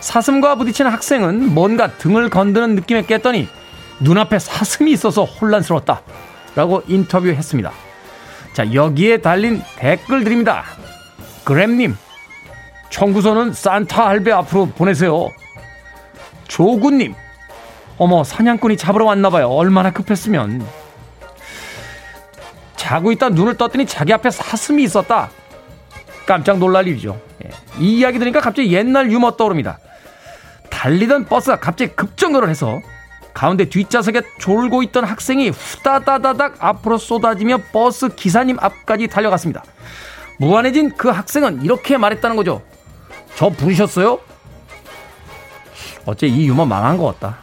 사슴과 부딪힌 학생은 뭔가 등을 건드는 느낌에 깼더니 눈앞에 사슴이 있어서 혼란스러웠다. 라고 인터뷰했습니다. 자, 여기에 달린 댓글들입니다. 그램님, 청구서는 산타 할배 앞으로 보내세요. 조구님, 어머, 사냥꾼이 잡으러 왔나봐요. 얼마나 급했으면. 자고 있다 눈을 떴더니 자기 앞에 사슴이 있었다. 깜짝 놀랄 일이죠. 예. 이 이야기 들으니까 갑자기 옛날 유머 떠오릅니다. 달리던 버스가 갑자기 급정거를 해서 가운데 뒷좌석에 졸고 있던 학생이 후다다다닥 앞으로 쏟아지며 버스 기사님 앞까지 달려갔습니다. 무한해진 그 학생은 이렇게 말했다는 거죠. 저 부르셨어요? 어째 이 유머 망한 것 같다.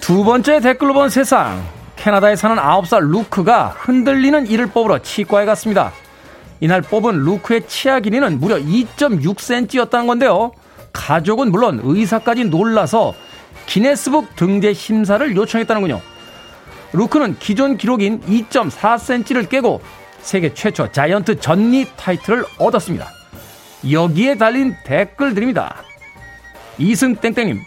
두 번째 댓글로 본 세상. 캐나다에 사는 9살 루크가 흔들리는 이를 뽑으러 치과에 갔습니다. 이날 뽑은 루크의 치아 길이는 무려 2.6cm였다는 건데요. 가족은 물론 의사까지 놀라서 기네스북 등재 심사를 요청했다는군요. 루크는 기존 기록인 2.4cm를 깨고 세계 최초 자이언트 전리 타이틀을 얻었습니다. 여기에 달린 댓글들입니다. 이승 땡땡님,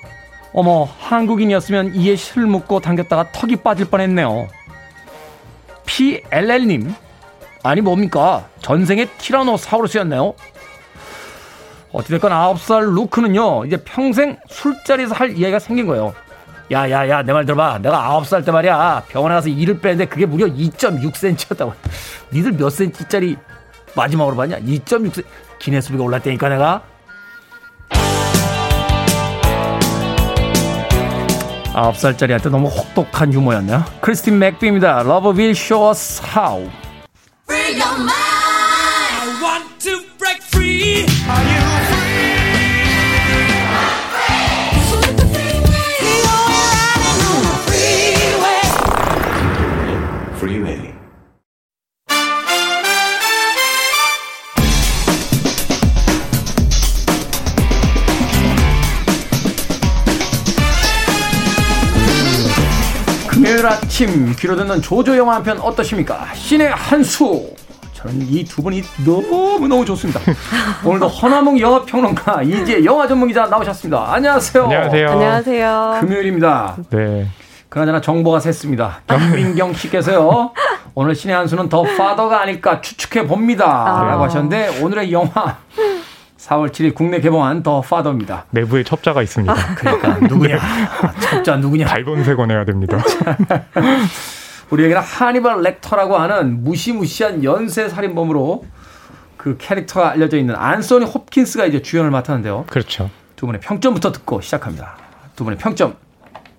어머, 한국인이었으면 이에 실을 묶고 당겼다가 턱이 빠질 뻔했네요. PLL님, 아니 뭡니까? 전생의 티라노사우루스였네요. 어찌됐건 9살 루크는요, 이제 평생 술자리에서 할 이야기가 생긴 거예요. 야, 야, 야, 내 말 들어봐. 내가 9살 때 말이야. 병원에 가서 이를 빼는데 그게 무려 2.6cm였다고. 니들 몇 cm짜리 마지막으로 봤냐? 2.6세 기네스북에 올랐다니까 내가. 아홉 살짜리한테 너무 혹독한 유머였네요. 크리스틴 맥비입니다. Love will show us how. 아침 귀로 듣는 조조 영화 한 편 어떠십니까? 신의 한수. 저는 이 두 분이 너무 너무 좋습니다. 오늘도 허나몽 영화 평론가 이제 영화 전문 기자 나오셨습니다. 안녕하세요. 안녕하세요. 안녕하세요. 금요일입니다. 네. 그나저나 정보가 샜습니다. 경민경 씨께서요. 오늘 신의 한수는 더 파더가 아닐까 추측해 봅니다. 라고 하셨는데 오늘의 영화 4월 7일 국내 개봉한 더 파더입니다. 내부에 첩자가 있습니다. 그러니까 누구냐? 첩자 누구냐? 발본색어 내야 됩니다. 우리에게는 하니발 렉터라고 하는 무시무시한 연쇄 살인범으로 그 캐릭터가 알려져 있는 안소니 홉킨스가 이제 주연을 맡았는데요. 그렇죠. 두 분의 평점부터 듣고 시작합니다. 두 분의 평점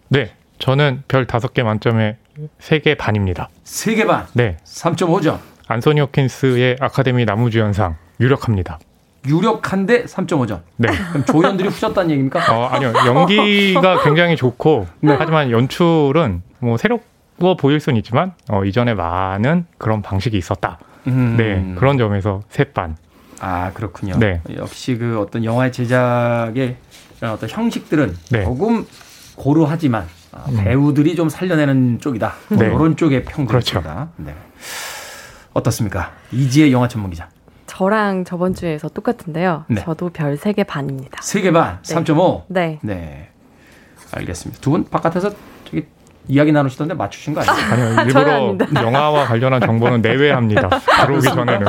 네. 저는 별 5개 만점에 3개 반입니다. 3개 반, 네. 3.5점. 안소니 호킨스의 아카데미 나무주연상 유력합니다. 유력한데 3.5점. 네. 그럼 조연들이 후졌다는 얘기입니까? 어, 아니요. 연기가 굉장히 좋고 네. 하지만 연출은 뭐 새롭고 보일 수는 있지만 어, 이전에 많은 그런 방식이 있었다. 음. 네. 그런 점에서 셋반. 아 그렇군요. 네. 역시 그 어떤 영화의 제작의 이런 어떤 형식들은 네. 조금 고루하지만 아, 음. 배우들이 좀 살려내는 쪽이다. 뭐 네. 이런 쪽의 평들입니다. 그렇죠. 네. 어떻습니까? 이지의 영화 전문 기자. 저랑 저번 주에서 똑같은데요. 네. 저도 별 3개 반입니다. 3개 반, 네. 3.5. 네. 네. 알겠습니다. 두 분 바깥에서 저기 이야기 나누시던데 맞추신 거 아니에요? 아니요. 저는 일부러. 영화와 관련한 정보는 내외합니다. 들어오기 전에는.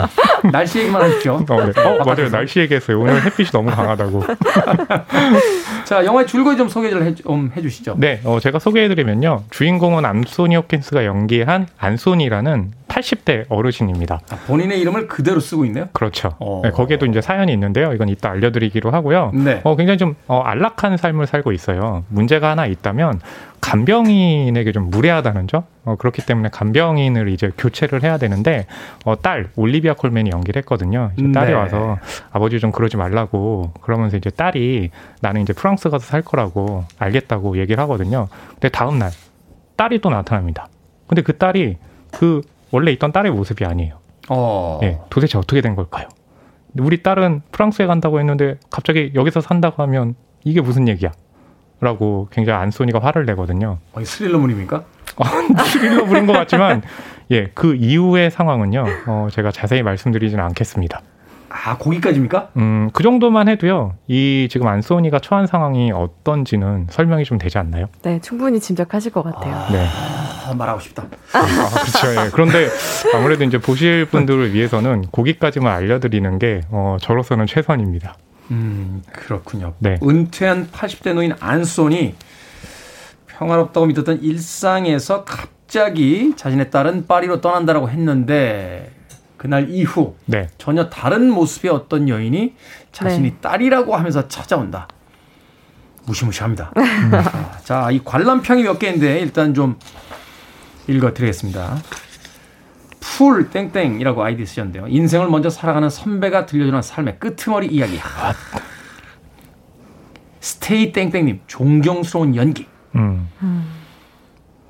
날씨 얘기만 하십시오. 어, 네. 어, 맞아요. 날씨 얘기했어요. 오늘 햇빛이 너무 강하다고. 자, 영화의 줄거리 좀 소개를 해, 좀 해주시죠. 네, 어, 제가 소개해드리면요. 주인공은 안소니 호킨스가 연기한 안소니라는 80대 어르신입니다. 아, 본인의 이름을 그대로 쓰고 있네요. 그렇죠. 어. 네, 거기에도 이제 사연이 있는데요. 이건 이따 알려드리기로 하고요. 네. 어, 굉장히 좀 어, 안락한 삶을 살고 있어요. 문제가 하나 있다면 간병인에게 좀 무례하다는 점. 어, 그렇기 때문에 간병인을 이제 교체를 해야 되는데 어, 딸 올리비아 콜맨이 연기를 했거든요. 이제 딸이 네. 와서 아버지 좀 그러지 말라고 그러면서 이제 딸이 나는 이제 프랑스 가서 살 거라고 알겠다고 얘기를 하거든요. 근데 다음 날 딸이 또 나타납니다. 근데 그 딸이 그 원래 있던 딸의 모습이 아니에요. 어. 예, 도대체 어떻게 된 걸까요? 우리 딸은 프랑스에 간다고 했는데 갑자기 여기서 산다고 하면 이게 무슨 얘기야? 라고 굉장히 안소니가 화를 내거든요. 어, 스릴러물입니까? 스릴러 부린 것 같지만, 예, 그 이후의 상황은요, 어, 제가 자세히 말씀드리지는 않겠습니다. 아, 거기까지입니까? 음, 그 정도만 해도요, 이 지금 안소니가 처한 상황이 어떤지는 설명이 좀 되지 않나요? 네, 충분히 짐작하실 것 같아요. 네. 아, 말하고 싶다. 아, 그렇죠. 예. 그런데 아무래도 이제 보실 분들을 위해서는 거기까지만 알려드리는 게, 어, 저로서는 최선입니다. 음, 그렇군요. 네. 은퇴한 80대 노인 안소니 평화롭다고 믿었던 일상에서 갑자기 자신의 딸은 파리로 떠난다라고 했는데 그날 이후 네. 전혀 다른 모습의 어떤 여인이 자신이 네. 딸이라고 하면서 찾아온다. 무시무시합니다. 아, 자, 이 관람평이 몇 개인데 일단 좀 읽어드리겠습니다. 풀 땡땡이라고 아이디 쓰셨는데요. 인생을 먼저 살아가는 선배가 들려주는 삶의 끄트머리 이야기. 아. 스테이 땡땡님 존경스러운 연기. 음.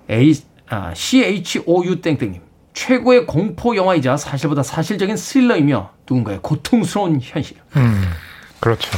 A, 아, CHOU 땡땡님 최고의 공포 영화이자 사실보다 사실적인 스릴러이며 누군가의 고통스러운 현실. 음. 그렇죠.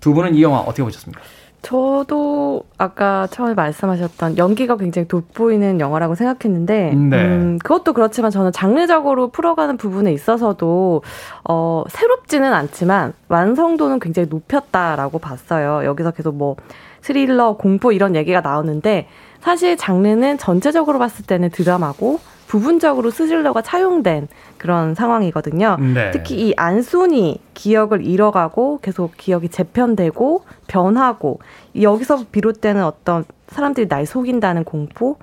두 분은 이 영화 어떻게 보셨습니까? 저도 아까 처음에 말씀하셨던 연기가 굉장히 돋보이는 영화라고 생각했는데, 네. 음, 그것도 그렇지만 저는 장르적으로 풀어가는 부분에 있어서도, 어, 새롭지는 않지만 완성도는 굉장히 높였다라고 봤어요. 여기서 계속 뭐 스릴러, 공포 이런 얘기가 나오는데, 사실 장르는 전체적으로 봤을 때는 드라마고, 부분적으로 스릴러가 차용된 그런 상황이거든요. 네. 특히 이 안소니 기억을 잃어가고 계속 기억이 재편되고 변하고 여기서 비롯되는 어떤 사람들이 날 속인다는 공포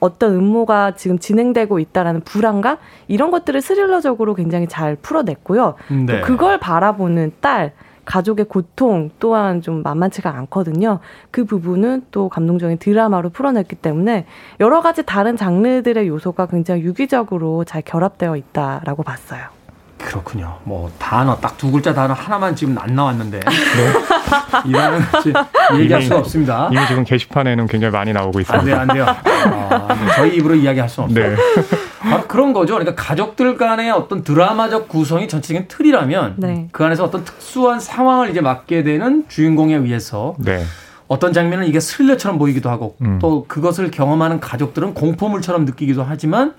어떤 음모가 지금 진행되고 있다라는 불안감 이런 것들을 스릴러적으로 굉장히 잘 풀어냈고요. 네. 또 그걸 바라보는 딸 가족의 고통 또한 좀 만만치가 않거든요. 그 부분은 또 감동적인 드라마로 풀어냈기 때문에 여러 가지 다른 장르들의 요소가 굉장히 유기적으로 잘 결합되어 있다라고 봤어요. 그렇군요. 뭐 단어 딱 두 글자 단어 하나만 지금 안 나왔는데 네. 이거는 얘기할 수가 없습니다. 이미 지금 게시판에는 굉장히 많이 나오고 있습니다. 안 돼요, 안 돼요. 아, 네. 저희 입으로 이야기할 수는 없어요. 네. 바로 그런 거죠. 그러니까 가족들 간의 어떤 드라마적 구성이 전체적인 틀이라면 네. 그 안에서 어떤 특수한 상황을 이제 맡게 되는 주인공에 의해서 네. 어떤 장면은 이게 스릴러처럼 보이기도 하고 음. 또 그것을 경험하는 가족들은 공포물처럼 느끼기도 하지만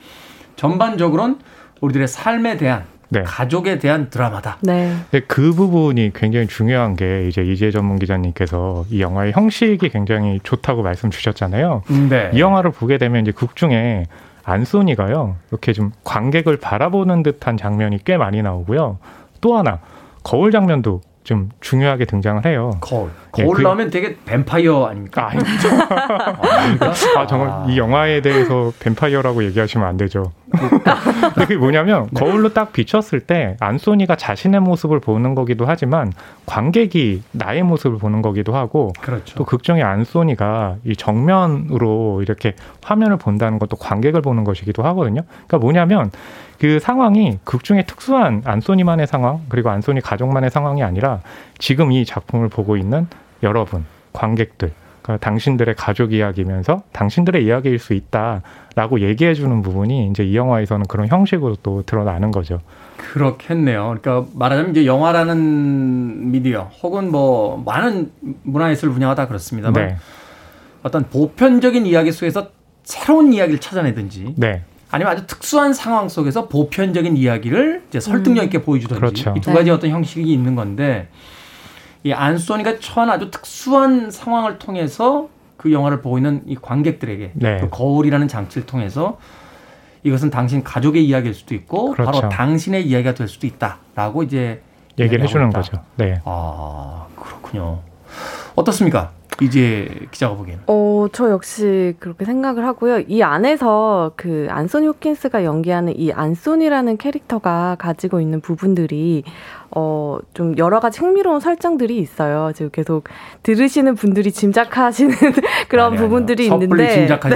전반적으로는 우리들의 삶에 대한 네. 가족에 대한 드라마다. 네. 근데 그 부분이 굉장히 중요한 게 이제 이재 전문 기자님께서 이 영화의 형식이 굉장히 좋다고 말씀 주셨잖아요. 네. 이 영화를 보게 되면 이제 극 중에 안소니가요 이렇게 좀 관객을 바라보는 듯한 장면이 꽤 많이 나오고요. 또 하나 거울 장면도 좀 중요하게 등장을 해요. 거울. 예, 거울 예, 그, 나오면 되게 뱀파이어 아닙니까? 아. 아, 정말 아. 이 영화에 대해서 뱀파이어라고 얘기하시면 안 되죠. 근데 그게 뭐냐면 네. 거울로 딱 비쳤을 때 안소니가 자신의 모습을 보는 거기도 하지만 관객이 나의 모습을 보는 거기도 하고 그렇죠. 또 극중의 안소니가 이 정면으로 이렇게 화면을 본다는 것도 관객을 보는 것이기도 하거든요. 그러니까 뭐냐면 그 상황이 극중에 특수한 안소니만의 상황 그리고 안소니 가족만의 상황이 아니라 지금 이 작품을 보고 있는 여러분 관객들 그러니까 당신들의 가족 이야기면서 당신들의 이야기일 수 있다라고 얘기해 주는 부분이 이제 이 영화에서는 그런 형식으로 또 드러나는 거죠. 그렇겠네요. 그러니까 말하자면 이제 영화라는 미디어 혹은 뭐 많은 문화예술 분야가 다 그렇습니다만 네. 어떤 보편적인 이야기 속에서 새로운 이야기를 찾아내든지 네. 아니면 아주 특수한 상황 속에서 보편적인 이야기를 이제 설득력 있게 음. 보여주든지 그렇죠. 이두 가지 네. 어떤 형식이 있는 건데 이 안소니가 처한 아주 특수한 상황을 통해서 그 영화를 보고 있는 이 관객들에게 네. 그 거울이라는 장치를 통해서 이것은 당신 가족의 이야기일 수도 있고 그렇죠. 바로 당신의 이야기가 될 수도 있다라고 이제 얘기를 해주는 거죠. 네. 아 그렇군요. 어떻습니까? 이제 기자가 보기에는. 어, 저 역시 그렇게 생각을 하고요. 이 안에서 그 안소니 호킨스가 연기하는 이 안소니라는 캐릭터가 가지고 있는 부분들이 어, 좀 여러 가지 흥미로운 설정들이 있어요. 지금 계속 들으시는 분들이 짐작하시는 그런 아니, 부분들이 아니요. 있는데. 짐작하지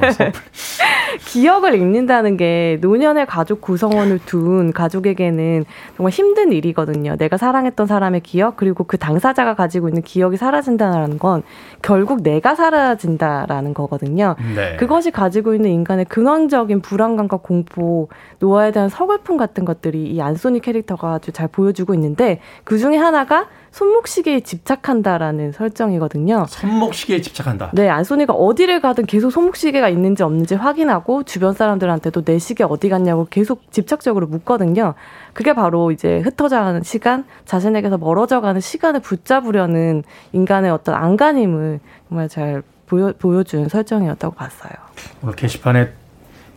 마세요. 기억을 읽는다는 게 노년의 가족 구성원을 둔 가족에게는 정말 힘든 일이거든요. 내가 사랑했던 사람의 기억, 그리고 그 당사자가 가지고 있는 기억이 사라진다는 건 결국 내가 사라진다라는 거거든요. 네. 그것이 가지고 있는 인간의 근원적인 불안감과 공포, 노화에 대한 서글픔 같은 것들이 이 안소니 캐릭터가 아주 잘 보여주고 있는데 그 중에 하나가 손목시계에 집착한다라는 설정이거든요. 손목시계에 집착한다. 네, 안소니가 어디를 가든 계속 손목시계가 있는지 없는지 확인하고 주변 사람들한테도 내 시계 어디 갔냐고 계속 집착적으로 묻거든요. 그게 바로 이제 흩어져가는 시간, 자신에게서 멀어져가는 시간을 붙잡으려는 인간의 어떤 안간힘을 정말 잘 보여, 보여준 설정이었다고 봤어요. 오늘 게시판에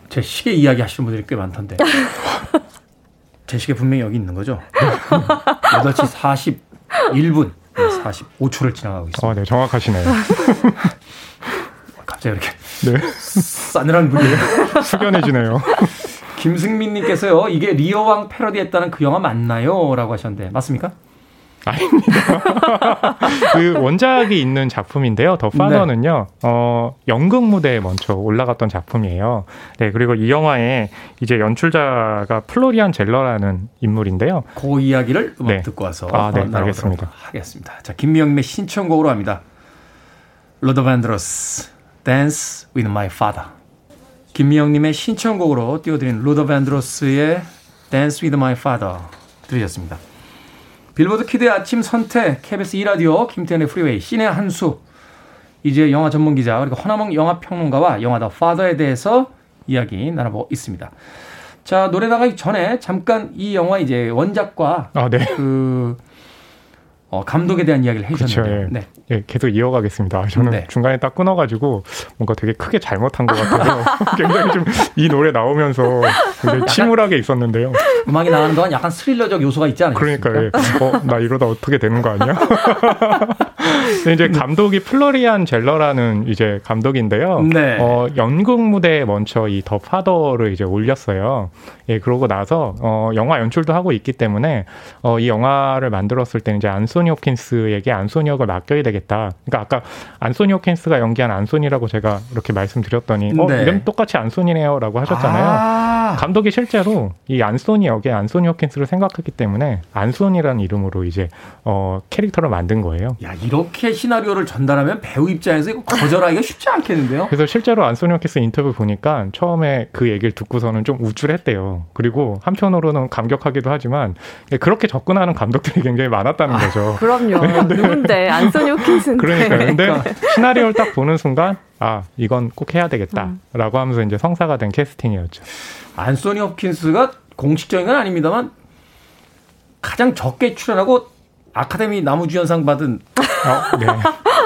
제 시계 이야기 하시는 분들이 꽤 많던데. 제 시계 분명히 여기 있는 거죠? 8시 41분 45초를 지나가고 있습니다. 어, 네, 정확하시네요. 갑자기 이렇게 네. 싸늘한 분위기 숙연해지네요. 김승민님께서요, 이게 리어왕 패러디했다는 그 영화 맞나요? 라고 하셨는데, 맞습니까? 아닙니다. 그 원작이 있는 작품인데요. The Father는요, 네. 어, 연극 무대에 먼저 올라갔던 작품이에요. 네, 그리고 이 영화에 이제 연출자가 플로리안 젤러라는 인물인데요. 그 이야기를 음악 네. 듣고 와서 아, 네, 알겠습니다. 하겠습니다. 자, 김명님의 신청곡으로 합니다. 루더 밴드로스, Dance with My Father. 김미영님의 신청곡으로 띄워드린 루더 밴드로스의 Dance with My Father 들으셨습니다. 빌보드 kid의 아침 선택, KBS 2라디오, 김태훈의 프리웨이, 신의 한수, 이제 영화 전문 기자, 그리고 허남웅 영화 평론가와 영화 The Father에 대해서 이야기 나눠보고 있습니다. 자, 노래 나가기 전에 잠깐 이 영화 이제 원작과 아, 네. 그 어, 감독에 대한 이야기를 해주셨는데 예. 네. 예, 계속 이어가겠습니다. 저는 네. 중간에 딱 끊어가지고 뭔가 되게 크게 잘못한 것 같아서 굉장히 좀 이 노래 나오면서 굉장히 침울하게 있었는데요. 음악이 나가는 동안 약간 스릴러적 요소가 있지 않습니까? 그러니까 예. 어, 나 이러다 어떻게 되는 거 아니야? 근데 이제 감독이 플로리안 젤러라는 이제 감독인데요. 네. 어, 연극 무대에 먼저 이 더 파더를 이제 올렸어요. 예, 그러고 나서 어, 영화 연출도 하고 있기 때문에 어, 이 영화를 만들었을 때는 이제 안소 니 호킨스에게 안소니 역을 맡겨야 되겠다. 그러니까 아까 안소니 호킨스가 연기한 안소니라고 제가 이렇게 말씀드렸더니 어, 네. 이름 똑같이 안소니네요라고 하셨잖아요. 아, 감독이 실제로 이 안소니 역에 안소니 호킨스를 생각했기 때문에 안소니라는 이름으로 이제 어 캐릭터를 만든 거예요. 야 이렇게 시나리오를 전달하면 배우 입장에서 이거 거절하기가 쉽지 않겠는데요? 그래서 실제로 안소니 호킨스 인터뷰 보니까 처음에 그 얘기를 듣고서는 좀 우쭐했대요. 그리고 한편으로는 감격하기도 하지만 그렇게 접근하는 감독들이 굉장히 많았다는 거죠. 그럼요. 누군데 안소니 호킨스인데. 그러니까요. 근데 시나리오를 딱 보는 순간 아 이건 꼭 해야 되겠다라고 하면서 이제 성사가 된 캐스팅이었죠. 안소니 홉킨스가 공식적인 건 아닙니다만 가장 적게 출연하고 아카데미 나무주연상 받은 어, 네.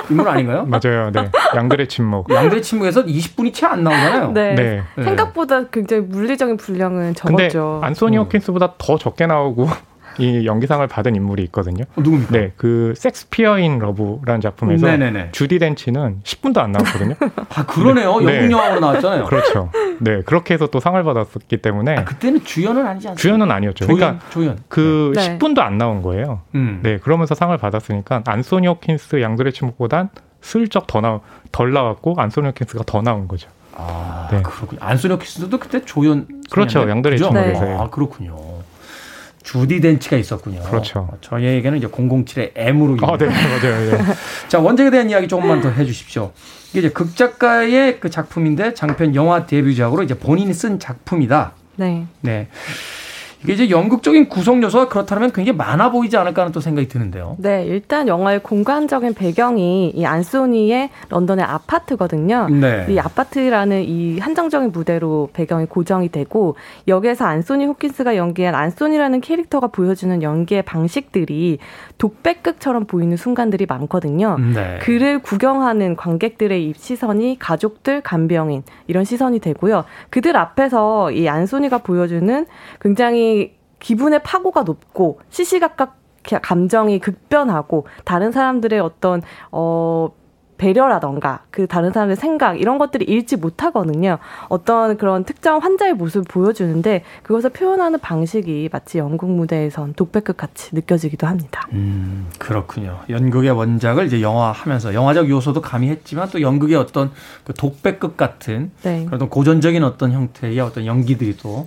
인물 아닌가요? 맞아요. 네. 양들의 침묵. 양들의 침묵에서 20분이 채 안 나오잖아요. 네. 네. 생각보다 굉장히 물리적인 분량은 적었죠. 안소니 음. 호킨스보다 더 적게 나오고 이 연기상을 받은 인물이 있거든요. 어, 누굽니까? 네, 그 섹스피어인 러브라는 작품에서 네네네. 주디 덴치는 10분도 안 나왔거든요. 아 그러네요. 네. 영국 영화로 나왔잖아요. 그렇죠. 네, 그렇게 해서 또 상을 받았기 때문에 아, 그때는 주연은 아니지 않습니까? 주연은 아니었죠. 조연, 그러니까 조연. 그 네. 10분도 안 나온 거예요. 음. 네, 그러면서 상을 받았으니까 안소니 홉킨스 양들의 침묵보단 슬쩍 더 나, 덜 나왔고 안소니 홉킨스가 더 나온 거죠. 아, 네. 그렇군요. 안소니 홉킨스도 그때 조연. 그렇죠. 양들의 그죠? 침묵에서요. 아, 그렇군요. 주디 덴치가 있었군요. 그렇죠. 어, 저희에게는 이제 007의 M으로. 아, 네, 맞아요. 네. 자, 원작에 대한 이야기 조금만 더 해주십시오. 이게 이제 극작가의 그 작품인데 장편 영화 데뷔작으로 이제 본인이 쓴 작품이다. 네. 네. 이게 이제 연극적인 구성 요소가 그렇다면 굉장히 많아 보이지 않을까 하는 또 생각이 드는데요. 네, 일단 영화의 공간적인 배경이 이 안소니의 런던의 아파트거든요. 네. 이 아파트라는 이 한정적인 무대로 배경이 고정이 되고 여기에서 안소니 호킨스가 연기한 안소니라는 캐릭터가 보여주는 연기의 방식들이 독백극처럼 보이는 순간들이 많거든요. 네. 그를 구경하는 관객들의 이 시선이 가족들, 간병인 이런 시선이 되고요. 그들 앞에서 이 안소니가 보여주는 굉장히 기분의 파고가 높고 시시각각 감정이 극변하고 다른 사람들의 어떤 어 배려라던가 그 다른 사람의 생각 이런 것들이 읽지 못하거든요. 어떤 그런 특정 환자의 모습을 보여주는데 그것을 표현하는 방식이 마치 연극 무대에선 독백극 같이 느껴지기도 합니다. 음, 그렇군요. 연극의 원작을 이제 영화하면서 영화적 요소도 가미했지만 또 연극의 어떤 그 독백극 같은 네. 그런 고전적인 어떤 형태의 어떤 연기들이 또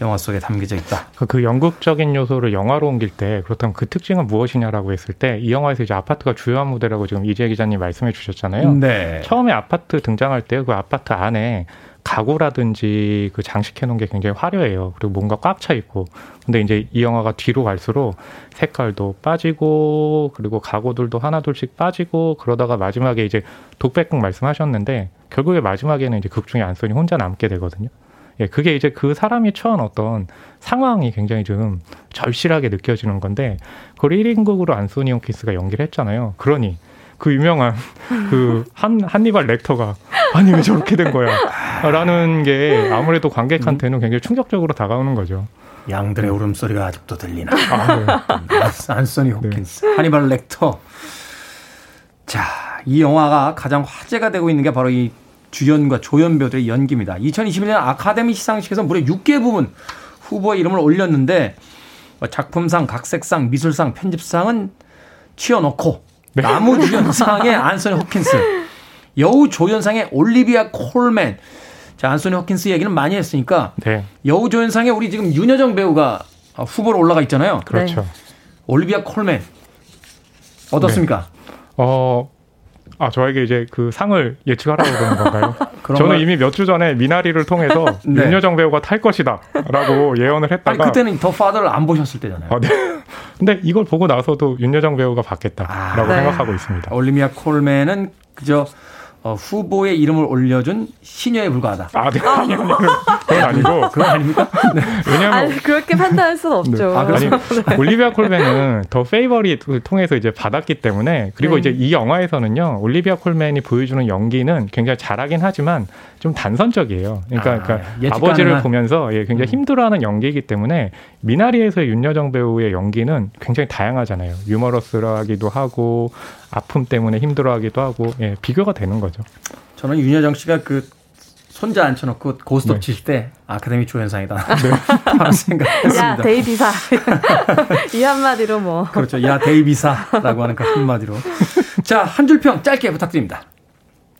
영화 속에 담겨져 있다. 그- 그 연극적인 요소를 영화로 옮길 때 그렇다면 그 특징은 무엇이냐라고 했을 때 이 영화에서 이제 아파트가 주요한 무대라고 지금 이재 기자님 말씀해 주셨잖아요. 네. 처음에 아파트 등장할 때 그 아파트 안에 가구라든지 그 장식해 놓은 게 굉장히 화려해요. 그리고 뭔가 꽉 차 있고. 근데 이제 이 영화가 뒤로 갈수록 색깔도 빠지고 그리고 가구들도 하나둘씩 빠지고 그러다가 마지막에 이제 독백극 말씀하셨는데 결국에 마지막에는 이제 극 중에 안소니 혼자 남게 되거든요. 예, 그게 이제 그 사람이 처한 어떤 상황이 굉장히 좀 절실하게 느껴지는 건데 그걸 1인극으로 안소니 홈키스가 연기를 했잖아요. 그러니 그 유명한 그 한, 한니발 렉터가 아니 왜 저렇게 된 거야 라는 게 아무래도 관객한테는 굉장히 충격적으로 다가오는 거죠. 양들의 울음소리가 아직도 들리나. 아, 네. 안소니 호킨스, 하니발 렉터. 자, 이 영화가 가장 화제가 되고 있는 게 바로 이 주연과 조연 배우들의 연기입니다. 2021년 아카데미 시상식에서 무려 6개 부문 후보의 이름을 올렸는데 뭐 작품상, 각색상, 미술상, 편집상은 치워놓고 나무주연상의 안소니 호킨스, 여우 조연상의 올리비아 콜맨. 자, 안소니 호킨스 얘기는 많이 했으니까 네, 여우 조연상에 우리 지금 윤여정 배우가 후보로 올라가 있잖아요. 그렇죠. 올리비아 콜맨 어떻습니까? 어, 아, 저에게 이제 그 상을 예측하라고 그러는 건가요? 저는 걸- 이미 몇 주 전에 미나리를 통해서 네. 윤여정 배우가 탈 것이다 라고 예언을 했다가 아니 그때는 더 파더를 안 보셨을 때잖아요. 아, 네. 근데 이걸 보고 나서도 윤여정 배우가 받겠다라고 아, 네. 생각하고 있습니다. 올리비아 콜맨은 그저 어, 후보의 이름을 올려준 시녀에 불과하다. 아, 네. 아니, 아니, 그건 아니고. 그건 아닙니까? 네. 왜냐면. 아니, 그렇게 판단할 수는 없죠. 네. 아, 아니, 네. 올리비아 콜맨은 더 페이버릿을 통해서 이제 받았기 때문에 그리고 네. 이제 이 영화에서는요, 올리비아 콜맨이 보여주는 연기는 굉장히 잘하긴 하지만 좀 단선적이에요. 그러니까, 아, 그러니까 아버지를 가능한. 보면서 예, 굉장히 음. 힘들어하는 연기이기 때문에 미나리에서의 윤여정 배우의 연기는 굉장히 다양하잖아요. 유머러스하기도 하고 아픔 때문에 힘들어하기도 하고 예, 비교가 되는 거죠. 저는 윤여정 씨가 그 손자 앉혀놓고 고스톱 네. 칠때 아카데미 조연상이다. 네. 바로 생각했습니다. 야 데이비사 이 한마디로 뭐 그렇죠. 야 데이비사라고 하는 그 한마디로 자 한 줄 평 짧게 부탁드립니다.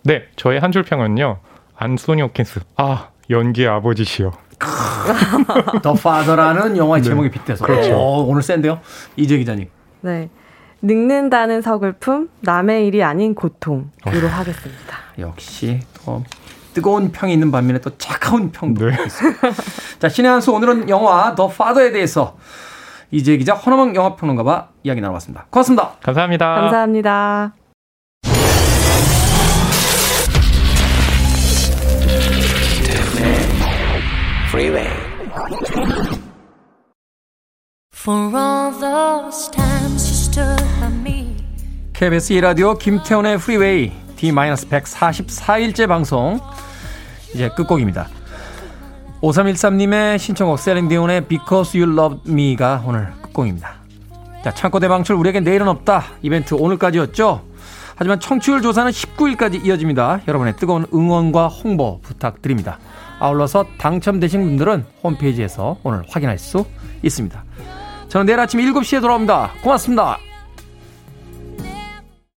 네, 저의 한 줄 평은요. 안소니 호킨스. 아 연기의 아버지시여. 더 파더라는 영화의 네. 제목이 빗대서. 그렇죠. 오, 오늘 센데요. 이재 기자님. 네. 늙는다는 서글픔, 남의 일이 아닌 고통으로 어. 하겠습니다. 역시 또 뜨거운 평이 있는 반면에 또 차가운 평도 네. 있습니다. 자, 신의 한수 오늘은 영화 더 파더에 대해서 이재 기자, 허너망 영화평론가와 이야기 나눠봤습니다. 고맙습니다. 감사합니다. 감사합니다. KBS 2라디오 김태훈의 프리웨이 D-144일째 방송 이제 끝곡입니다. 5313님의 신청곡 셀린디온의 Because You Love Me가 오늘 끝곡입니다. 자, 창고 대방출 우리에게 내일은 없다. 이벤트 오늘까지였죠. 하지만 청취율 조사는 19일까지 이어집니다. 여러분의 뜨거운 응원과 홍보 부탁드립니다. 아울러서 당첨되신 분들은 홈페이지에서 오늘 확인할 수 있습니다. 저는 내일 아침 7시에 돌아옵니다. 고맙습니다.